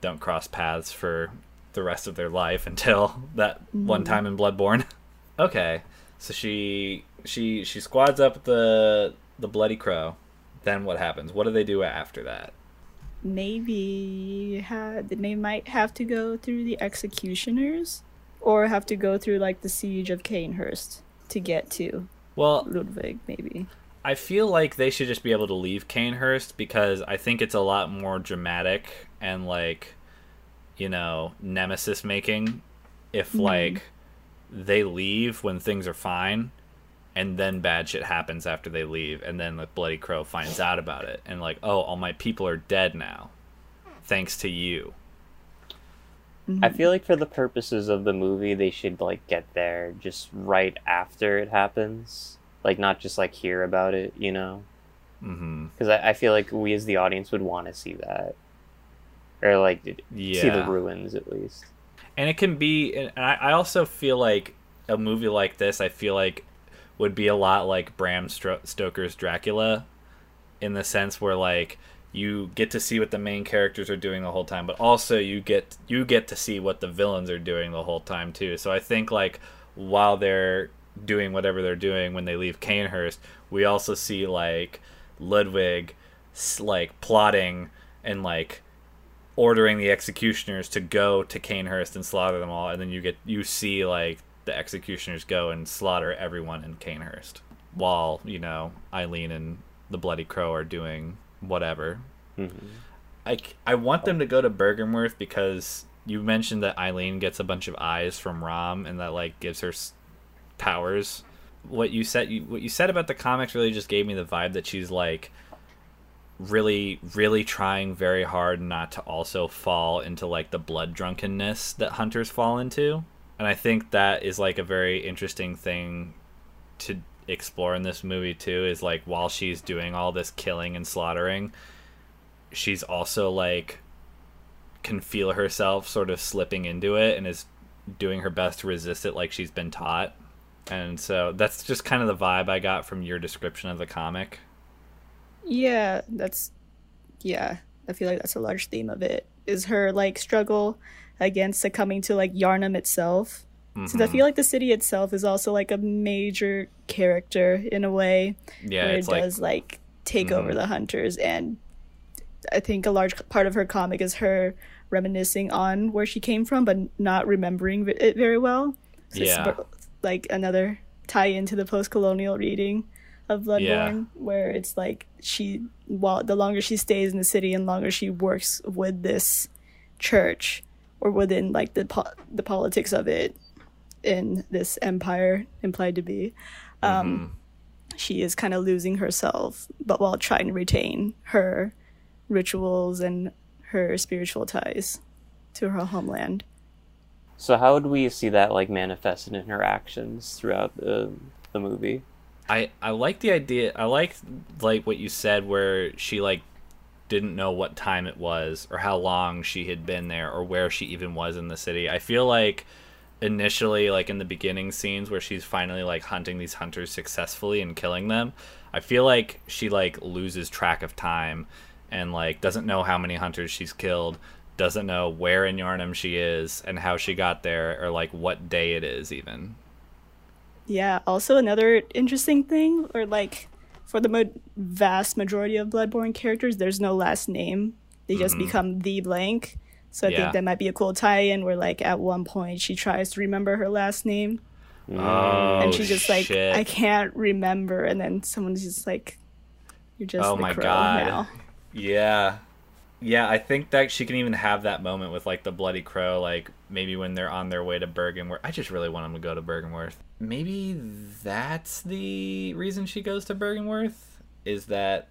don't cross paths for the rest of their life until that one mm-hmm. time in Bloodborne. okay, so she she she squads up the the Bloody Crow. Then what happens? What do they do after that? maybe ha- they might have to go through the executioners or have to go through like the siege of Cainhurst to get to Well, Ludwig maybe. I feel like they should just be able to leave Cainhurst because I think it's a lot more dramatic and like, you know, nemesis making if like they leave when things are fine and then bad shit happens after they leave and then the bloody crow finds out about it and like, "Oh, all my people are dead now thanks to you." I feel like for the purposes of the movie, they should like get there just right after it happens, like not just like hear about it, you know? Mhm. Because I, I feel like we as the audience would want to see that, or like Yeah. see the ruins at least. and it can be and I, I also feel like a movie like this i feel like would be a lot like bram stoker's dracula in the sense where like you get to see what the main characters are doing the whole time but also you get you get to see what the villains are doing the whole time too so i think like while they're doing whatever they're doing when they leave Cainhurst, we also see like Ludwig like plotting and like ordering the executioners to go to Cainhurst and slaughter them all, and then you get you see like the executioners go and slaughter everyone in Cainhurst, while you know Eileen and the Bloody Crow are doing whatever. Mm-hmm. I I want them to go to Byrgenwerth because you mentioned that Eileen gets a bunch of eyes from Rom, and that like gives her powers. What you said you, what you said about the comics really just gave me the vibe that she's like really really trying very hard not to also fall into like the blood drunkenness that hunters fall into. And i think that is like a very interesting thing to explore in this movie too is like while she's doing all this killing and slaughtering she's also like can feel herself sort of slipping into it and is doing her best to resist it like she's been taught. And so that's just kind of the vibe i got from your description of the comic Yeah, that's yeah. I feel like that's a large theme of it. Is her like struggle against succumbing to like Yharnam itself. Since I mm-hmm. feel like the city itself is also like a major character in a way yeah where it it's like does like take over mm-hmm. the hunters and I think a large part of her comic is her reminiscing on where she came from but not remembering it very well. So Yeah. like another tie into the post-colonial reading of Bloodborne where it's like she while the longer she stays in the city and longer she works with this church or within like the po- the politics of it in this empire implied to be um she is kind of losing herself but while trying to retain her rituals and her spiritual ties to her homeland. So how would we see that like manifested in her actions throughout the the movie? I I like the idea. I like like what you said where she like didn't know what time it was or how long she had been there or where she even was in the city. I feel like initially like in the beginning scenes where she's finally like hunting these hunters successfully and killing them, I feel like she like loses track of time and like doesn't know how many hunters she's killed, doesn't know where in Yharnam she is and how she got there or like what day it is even. Yeah, also another interesting thing, or like for the mo- vast majority of Bloodborne characters, there's no last name. They just mm-hmm. become the blank. So I Yeah. think that might be a cool tie in where, like, at one point she tries to remember her last name. Oh, and she's just like. I can't remember. And then someone's just like, You're just Oh the my God. now. Yeah. Yeah, I think that she can even have that moment with like the bloody crow, like maybe when they're on their way to Byrgenwerth. I just really want them to go to Byrgenwerth. Maybe that's the reason she goes to Byrgenwerth is that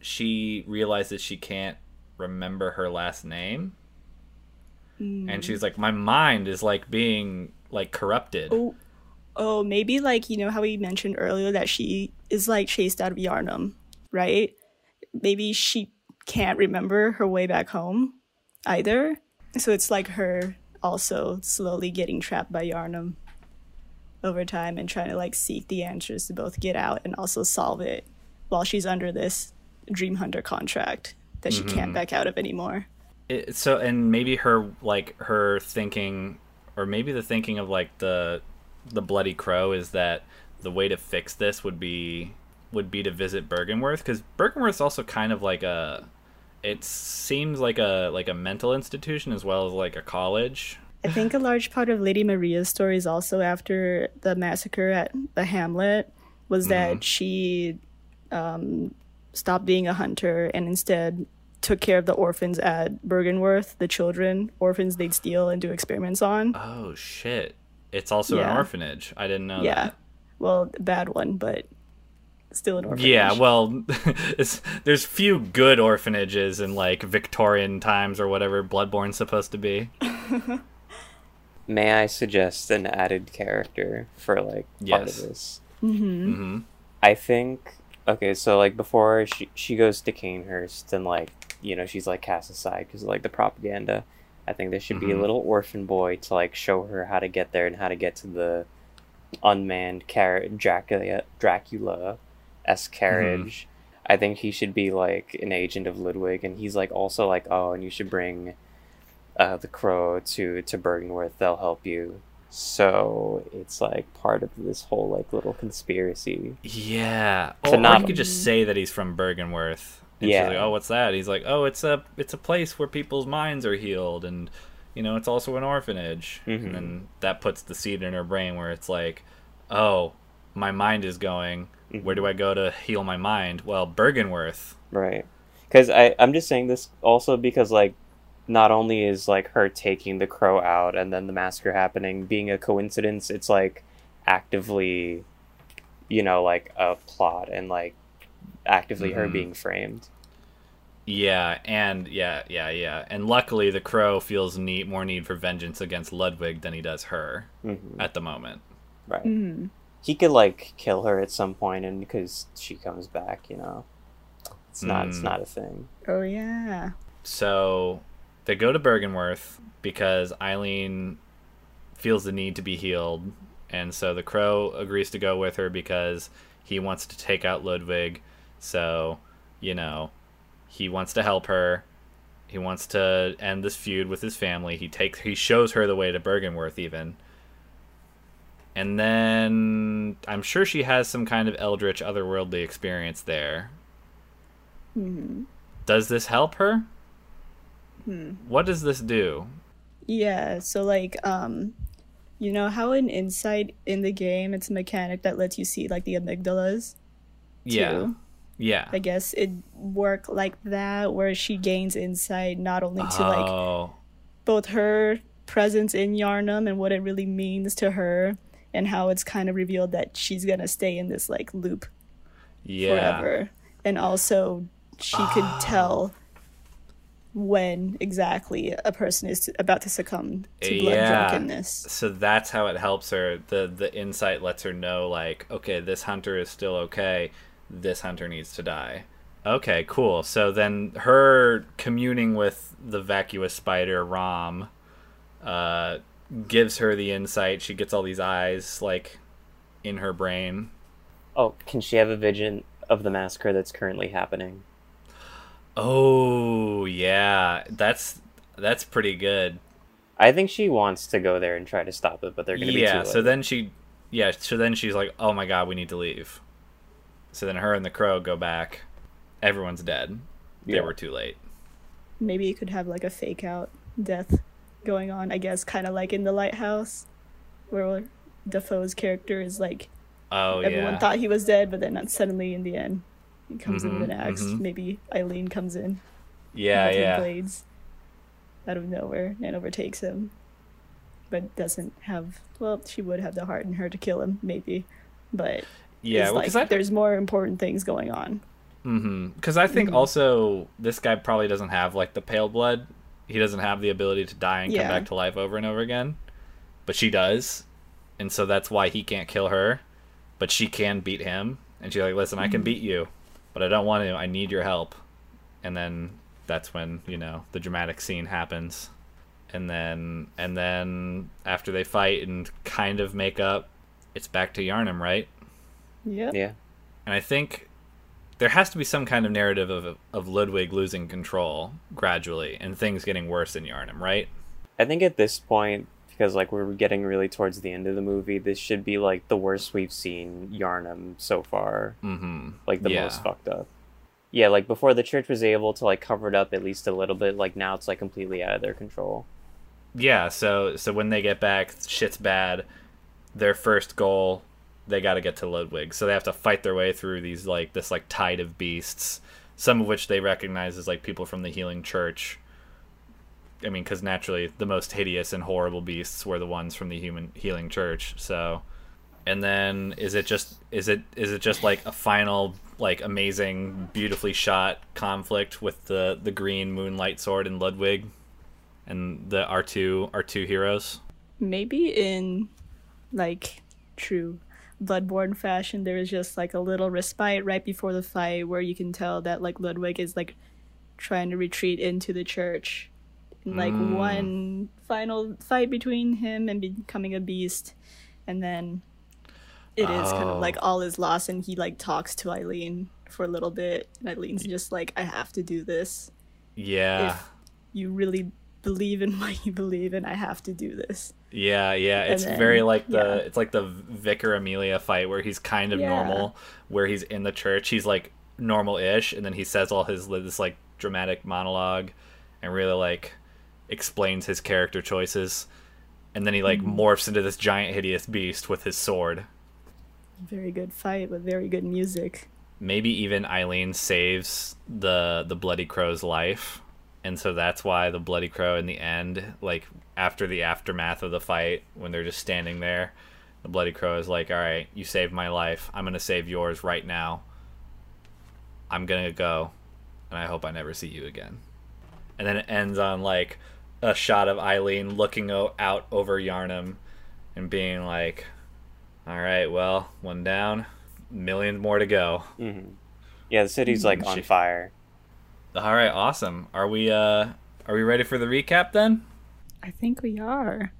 she realizes she can't remember her last name. Hmm. And she's like, My mind is like being like corrupted. Oh, oh, maybe like you know how we mentioned earlier that she is like chased out of Yharnam, right? Maybe she can't remember her way back home either. So it's like her also slowly getting trapped by Yharnam over time and trying to like seek the answers to both get out and also solve it while she's under this Dream Hunter contract that she can't mm-hmm. back out of anymore. it, so and maybe her like her thinking or maybe the thinking of like the the bloody crow is that the way to fix this would be would be to visit Byrgenwerth because Byrgenwerth's also kind of like a it seems like a like a mental institution as well as like a college. I think a large part of Lady Maria's story is also after the massacre at the Hamlet was that she um, stopped being a hunter and instead took care of the orphans at Byrgenwerth, the children, orphans they'd steal and do experiments on. oh shit. It's also an orphanage. I didn't know yeah. that. Well, bad one, but still an orphanage. yeah well it's there's few good orphanages in like Victorian times or whatever Bloodborne's supposed to be May I suggest an added character for like part Yes. of this? hmm I think okay, so like before she she goes to Cainhurst and like you know she's like cast aside because like the propaganda. I think there should be a Mhm. little orphan boy to like show her how to get there and how to get to the unmanned car Dracula Dracula s carriage. I think he should be like an agent of Ludwig, and he's like also like oh, and you should bring uh, the crow to to Byrgenwerth. They'll help you. So it's like part of this whole like little conspiracy. Yeah. To Or, or not- you could just say that he's from Byrgenwerth. And Yeah. Like, oh, what's that? He's like, oh, it's a it's a place where people's minds are healed, and you know, it's also an orphanage. Mhm. And then that puts the seed in her brain where it's like, oh, my mind is going. Where do I go to heal my mind? Well, Byrgenwerth. Right. Because I I'm just saying this also because like not only is like her taking the crow out and then the massacre happening being a coincidence, it's like actively, you know, like a plot and like actively her Mhm. being framed. Yeah, and yeah, yeah, yeah. And luckily, the crow feels need more need for vengeance against Ludwig than he does her hmm at the moment. Right. Mhm. He could like kill her at some point, and because she comes back, you know, it's not it's Mm. not a thing. Oh, yeah. So they go to Byrgenwerth because Eileen feels the need to be healed, and so the crow agrees to go with her because he wants to take out Ludwig. So, you know, he wants to help her. He wants to end this feud with his family. He takes he shows her the way to Byrgenwerth even. And then I'm sure she has some kind of eldritch otherworldly experience there. hmm Does this help her? Hmm. What does this do? Yeah, so like um you know how in Insight in the game it's a mechanic that lets you see like the amygdalas? Yeah. too? Yeah. I guess it work like that where she gains insight not only to like oh. both her presence in Yharnam and what it really means to her and how it's kind of revealed that she's gonna stay in this like loop Yeah. forever. And also she could tell when exactly a person is about to succumb to blood Yeah. drunkenness. So that's how it helps her. The the insight lets her know like, okay, this hunter is still okay. This hunter needs to die. Okay, cool. So then her communing with the vacuous spider Rom uh gives her the insight. She gets all these eyes like in her brain. Oh, can she have a vision of the massacre that's currently happening? Oh, yeah. That's that's pretty good. I think she wants to go there and try to stop it, but they're going to be yeah so then she yeah so then she's like oh my god we need to leave so then her and the crow go back everyone's dead they were too late Maybe you could have like a fake out death going on, I guess, kind of like in the lighthouse, where Dafoe's character is like Oh everyone yeah. thought he was dead, but then suddenly in the end he comes in with an Mhm, axe. mhm. Maybe Eileen comes in yeah, yeah. blades out of nowhere and overtakes him, but doesn't have. Well, she would have the heart in her to kill him, maybe, but Yeah, well, like there's more important things going on. Because I think Mhm. also this guy probably doesn't have like the pale blood. He doesn't have the ability to die and come back to life over and over again, but she does, and so that's why he can't kill her, but she can beat him. And she's like, "Listen, I can Mhm. beat you, but I don't want to. I need your help." And then that's when you know the dramatic scene happens, and then and then after they fight and kind of make up, it's back to Yharnam, right? Yeah. Yeah. And I think there has to be some kind of narrative of of Ludwig losing control gradually and things getting worse in Yharnam, right? I think at this point, because like we're getting really towards the end of the movie, this should be like the worst we've seen Yharnam so far. Mm-hmm. Like the Yeah. most fucked up. Yeah, like before the church was able to like cover it up at least a little bit, like now it's like completely out of their control. Yeah. So so when they get back, shit's bad. Their first goal, they got to get to Ludwig. So they have to fight their way through these like this like tide of beasts. Some of which they recognize as like people from the Healing Church. I mean, because naturally the most hideous and horrible beasts were the ones from the human Healing Church. So, and then is it just is it is it just like a final like amazing, beautifully shot conflict with the the green moonlight sword and Ludwig, and the our two our two heroes? Maybe in like true Bloodborne fashion, there is just like a little respite right before the fight where you can tell that like Ludwig is like trying to retreat into the church. And, like Mm. one final fight between him and becoming a beast, and then it is kind Oh. of like all is lost, and he like talks to Eileen for a little bit, and Eileen's just like, "I have to do this. Yeah. If you really believe in what you believe in, I have to do this." Yeah, yeah, it's then- very like the yeah. it's like the Vicar Amelia fight where he's kind of Yeah. normal, where he's in the church, he's like normal-ish, and then he says all his this like dramatic monologue, and really like explains his character choices, and then he like Mm-hmm. morphs into this giant hideous beast with his sword. Very good fight with very good music. Maybe even Eileen saves the the Bloody Crow's life, and so that's why the Bloody Crow in the end, like after the aftermath of the fight, when they're just standing there, the Bloody Crow is like, "All right, you saved my life. I'm gonna save yours right now. I'm gonna go, and I hope I never see you again." And then it ends on like a shot of Eileen looking o- out over Yharnam and being like, "All right, well, one down, million more to go." hmm Yeah, the city's like on She- fire. All right, awesome. Are we uh are we ready for the recap then? I think we are.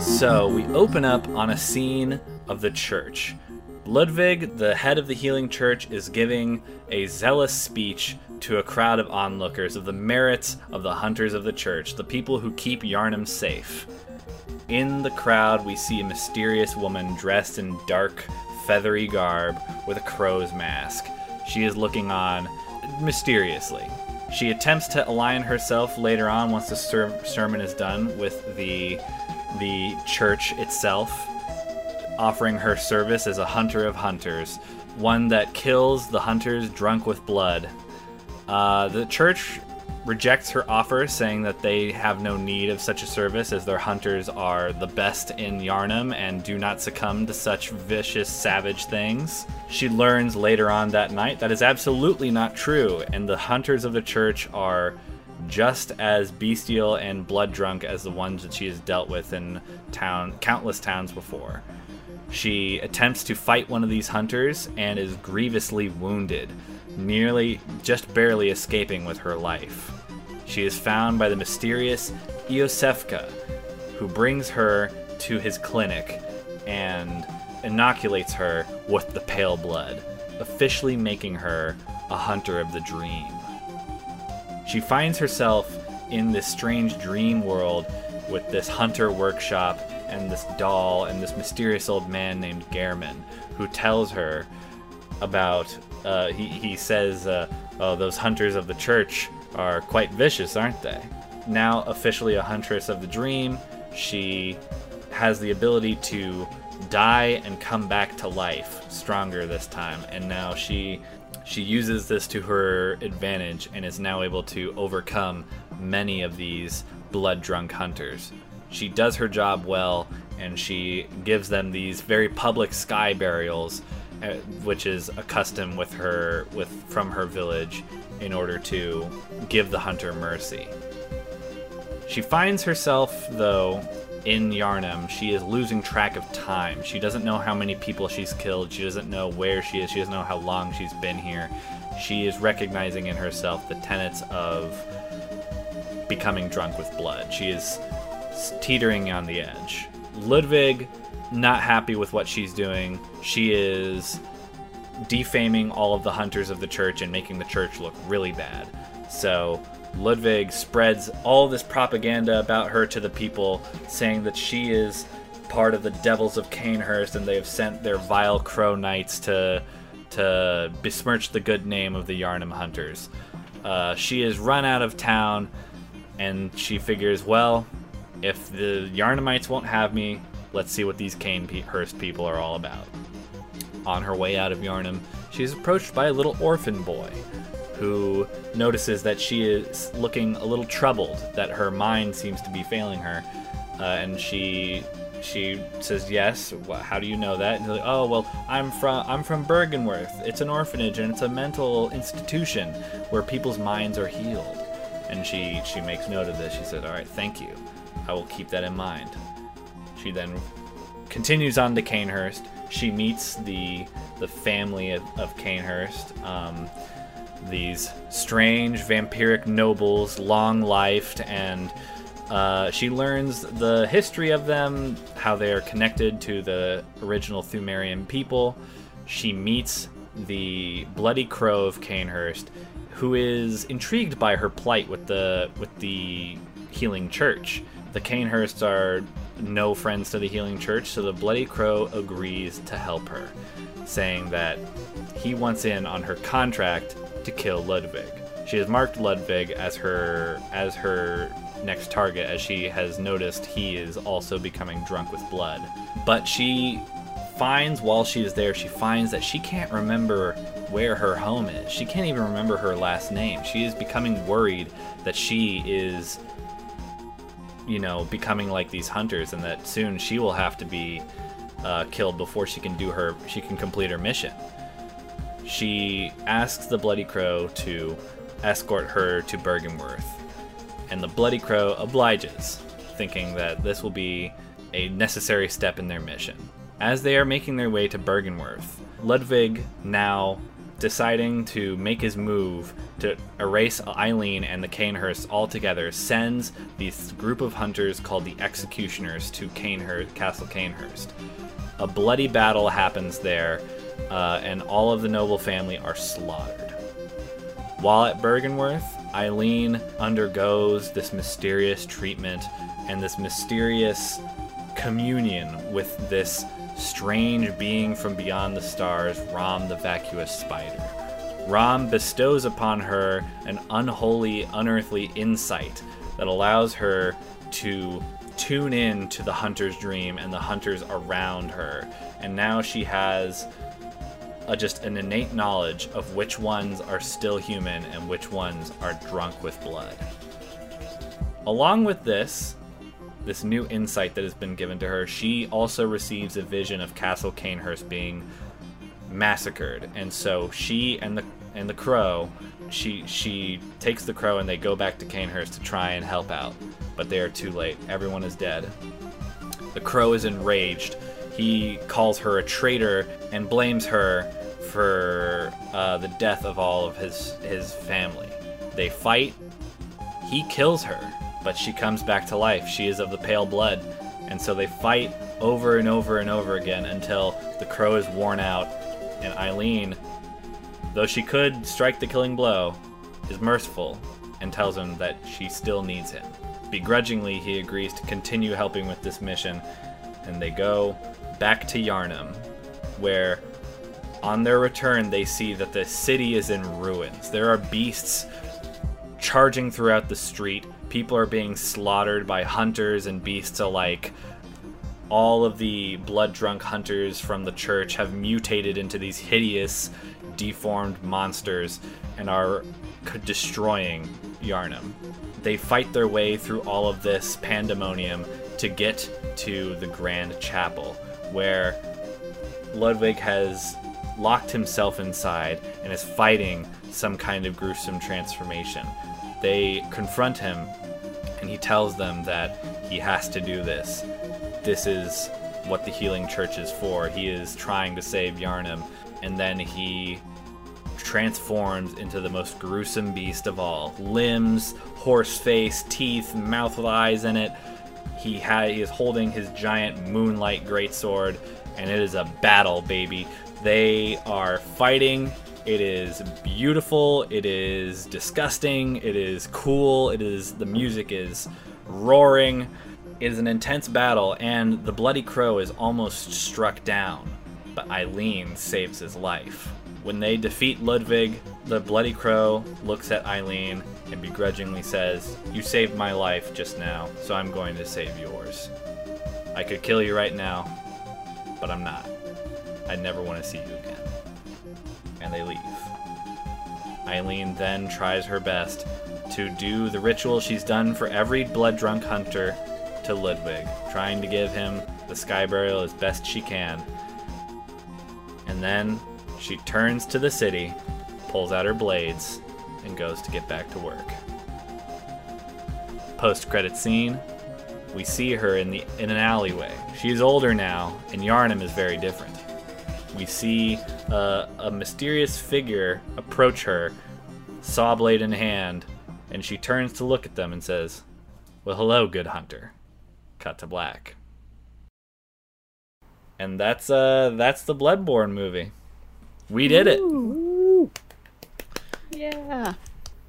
So, we open up on a scene of the church. Ludwig, the head of the healing church, is giving a zealous speech to a crowd of onlookers of the merits of the hunters of the church, the people who keep Yharnam safe. In the crowd, we see a mysterious woman dressed in dark, feathery garb with a crow's mask. She is looking on mysteriously. She attempts to align herself later on once the ser- sermon is done with the the church itself, offering her service as a hunter of hunters, one that kills the hunters drunk with blood. Uh, the church rejects her offer, saying that they have no need of such a service as their hunters are the best in Yharnam and do not succumb to such vicious, savage things. She learns later on that night that is absolutely not true, and the hunters of the church are just as bestial and blood drunk as the ones that she has dealt with in town countless towns before. She attempts to fight one of these hunters and is grievously wounded, nearly just barely escaping with her life. She is found by the mysterious Iosefka, who brings her to his clinic and inoculates her with the pale blood, officially making her a hunter of the dream. She finds herself in this strange dream world with this hunter workshop and this doll and this mysterious old man named Gehrman who tells her about. Uh, he, he says, uh, Oh, those hunters of the church are quite vicious, aren't they? now officially a huntress of the dream. She has the ability to die and come back to life stronger this time and now she she uses this to her advantage and is now able to overcome many of these blood drunk hunters she does her job well and she gives them these very public sky burials uh, which is a custom with her with from her village in order to give the hunter mercy she finds herself though in Yharnam, she is losing track of time. She doesn't know how many people she's killed. She doesn't know where she is. She doesn't know how long she's been here. She is recognizing in herself the tenets of becoming drunk with blood. She is teetering on the edge. Ludwig, not happy with what she's doing. She is defaming all of the hunters of the church and making the church look really bad. So Ludwig spreads all this propaganda about her to the people, saying that she is part of the devils of Cainhurst and they have sent their vile crow knights to to besmirch the good name of the Yharnam hunters. Uh, she is run out of town, and she figures, well, if the Yharnamites won't have me, let's see what these Cainhurst people are all about. On her way out of Yharnam, she is approached by a little orphan boy who notices that she is looking a little troubled, that her mind seems to be failing her, uh, and she she says yes. How do you know that? And like, oh well, I'm from I'm from Byrgenwerth. It's an orphanage and it's a mental institution where people's minds are healed. And she she makes note of this. She said, "All right, thank you. I will keep that in mind." She then continues on to Cainhurst. She meets the the family of, of Cainhurst. Um, these strange vampiric nobles, long lifed, and uh, she learns the history of them, how they are connected to the original Pthumerian people. She meets the Bloody Crow of Cainhurst, who is intrigued by her plight with the with the Healing Church. The Cainhursts are no friends to the Healing Church, so the Bloody Crow agrees to help her, saying that he wants in on her contract to kill Ludwig. She has marked Ludwig as her as her next target as she has noticed he is also becoming drunk with blood. But she finds while she is there, she finds that she can't remember where her home is. She can't even remember her last name. She is becoming worried that she is you know, becoming like these hunters and that soon she will have to be uh, killed before she can do her she can complete her mission she asks the Bloody Crow to escort her to Byrgenwerth, and the Bloody Crow obliges, thinking that this will be a necessary step in their mission. As they are making their way to Byrgenwerth, Ludwig, now deciding to make his move to erase Eileen and the Cainhursts altogether, sends this group of hunters called the Executioners to Cainhurst, Castle Cainhurst. A bloody battle happens there, uh, and all of the noble family are slaughtered. While at Byrgenwerth, Eileen undergoes this mysterious treatment and this mysterious communion with this strange being from beyond the stars, Rom the vacuous spider. Rom bestows upon her an unholy, unearthly insight that allows her to tune in to the hunter's dream and the hunters around her. And now she has a, just an innate knowledge of which ones are still human and which ones are drunk with blood. Along with this, this new insight that has been given to her, she also receives a vision of Castle Cainhurst being massacred, and so she and the and the crow, she she takes the crow and they go back to Cainhurst to try and help out, but they are too late. Everyone is dead. The crow is enraged he calls her a traitor and blames her for uh, the death of all of his his family. They fight. He kills her, but she comes back to life. She is of the pale blood, and so they fight over and over and over again until the crow is worn out, and Eileen, though she could strike the killing blow, is merciful and tells him that she still needs him. Begrudgingly, he agrees to continue helping with this mission, and they go back to Yharnam, where on their return they see that the city is in ruins. There are beasts charging throughout the street. People are being slaughtered by hunters and beasts alike. All of the blood drunk hunters from the church have mutated into these hideous, deformed monsters and are destroying Yharnam. They fight their way through all of this pandemonium to get to the Grand Chapel, where Ludwig has locked himself inside and is fighting some kind of gruesome transformation. They confront him and he tells them that he has to do this. This is what the healing church is for. He is trying to save Yharnam, and then he transforms into the most gruesome beast of all. Limbs, horse face, teeth, mouth with eyes in it. He, ha- he is holding his giant moonlight greatsword, and it is a battle, baby. They are fighting. It is beautiful. It is disgusting. It is cool. It is the music is roaring. It is an intense battle, and the Bloody Crow is almost struck down, but Eileen saves his life. When they defeat Ludwig, the Bloody Crow looks at Eileen and begrudgingly says, You saved my life just now, so I'm going to save yours. I could kill you right now, but I'm not. I never want to see you again. And they leave. Eileen then tries her best to do the ritual she's done for every blood drunk hunter to Ludwig, trying to give him the sky burial as best she can. And then she turns to the city, pulls out her blades, and goes to get back to work. Post credit scene, we see her in the in an alleyway. She is older now, and Yharnam is very different. We see uh, a mysterious figure approach her, saw blade in hand, and she turns to look at them and says, "Well, hello, good hunter." Cut to black. And that's uh that's the Bloodborne movie. We did it. Yeah.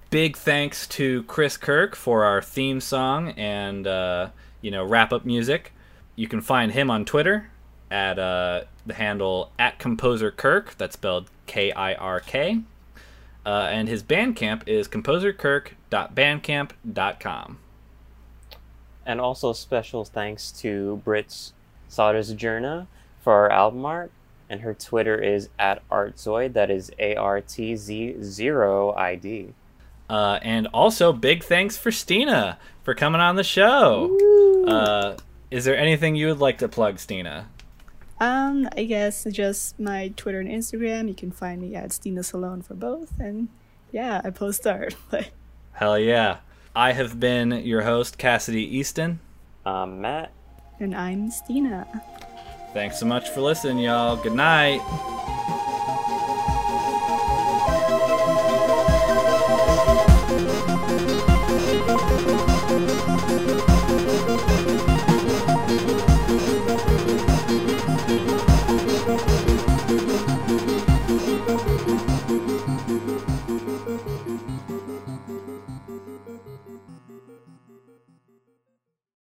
Big thanks to Chris Kirk for our theme song and uh, you know wrap up music. You can find him on Twitter at uh, the handle at Composer Kirk. That's spelled K I R K. Uh, and his Bandcamp is composerkirk.bandcamp.com. And also special thanks to Brit's Sodersjourna for our album art. And her Twitter is at Artzoid. That is A R T Z zero I D. Uh, and also, big thanks for Stina for coming on the show. Uh, is there anything you would like to plug, Stina? Um, I guess just my Twitter and Instagram. You can find me at Stina Salone for both. And yeah, I post art. But Hell yeah. I have been your host, Cassidy Easton. I'm Matt. and I'm Stina. Thanks so much for listening, y'all. Good night.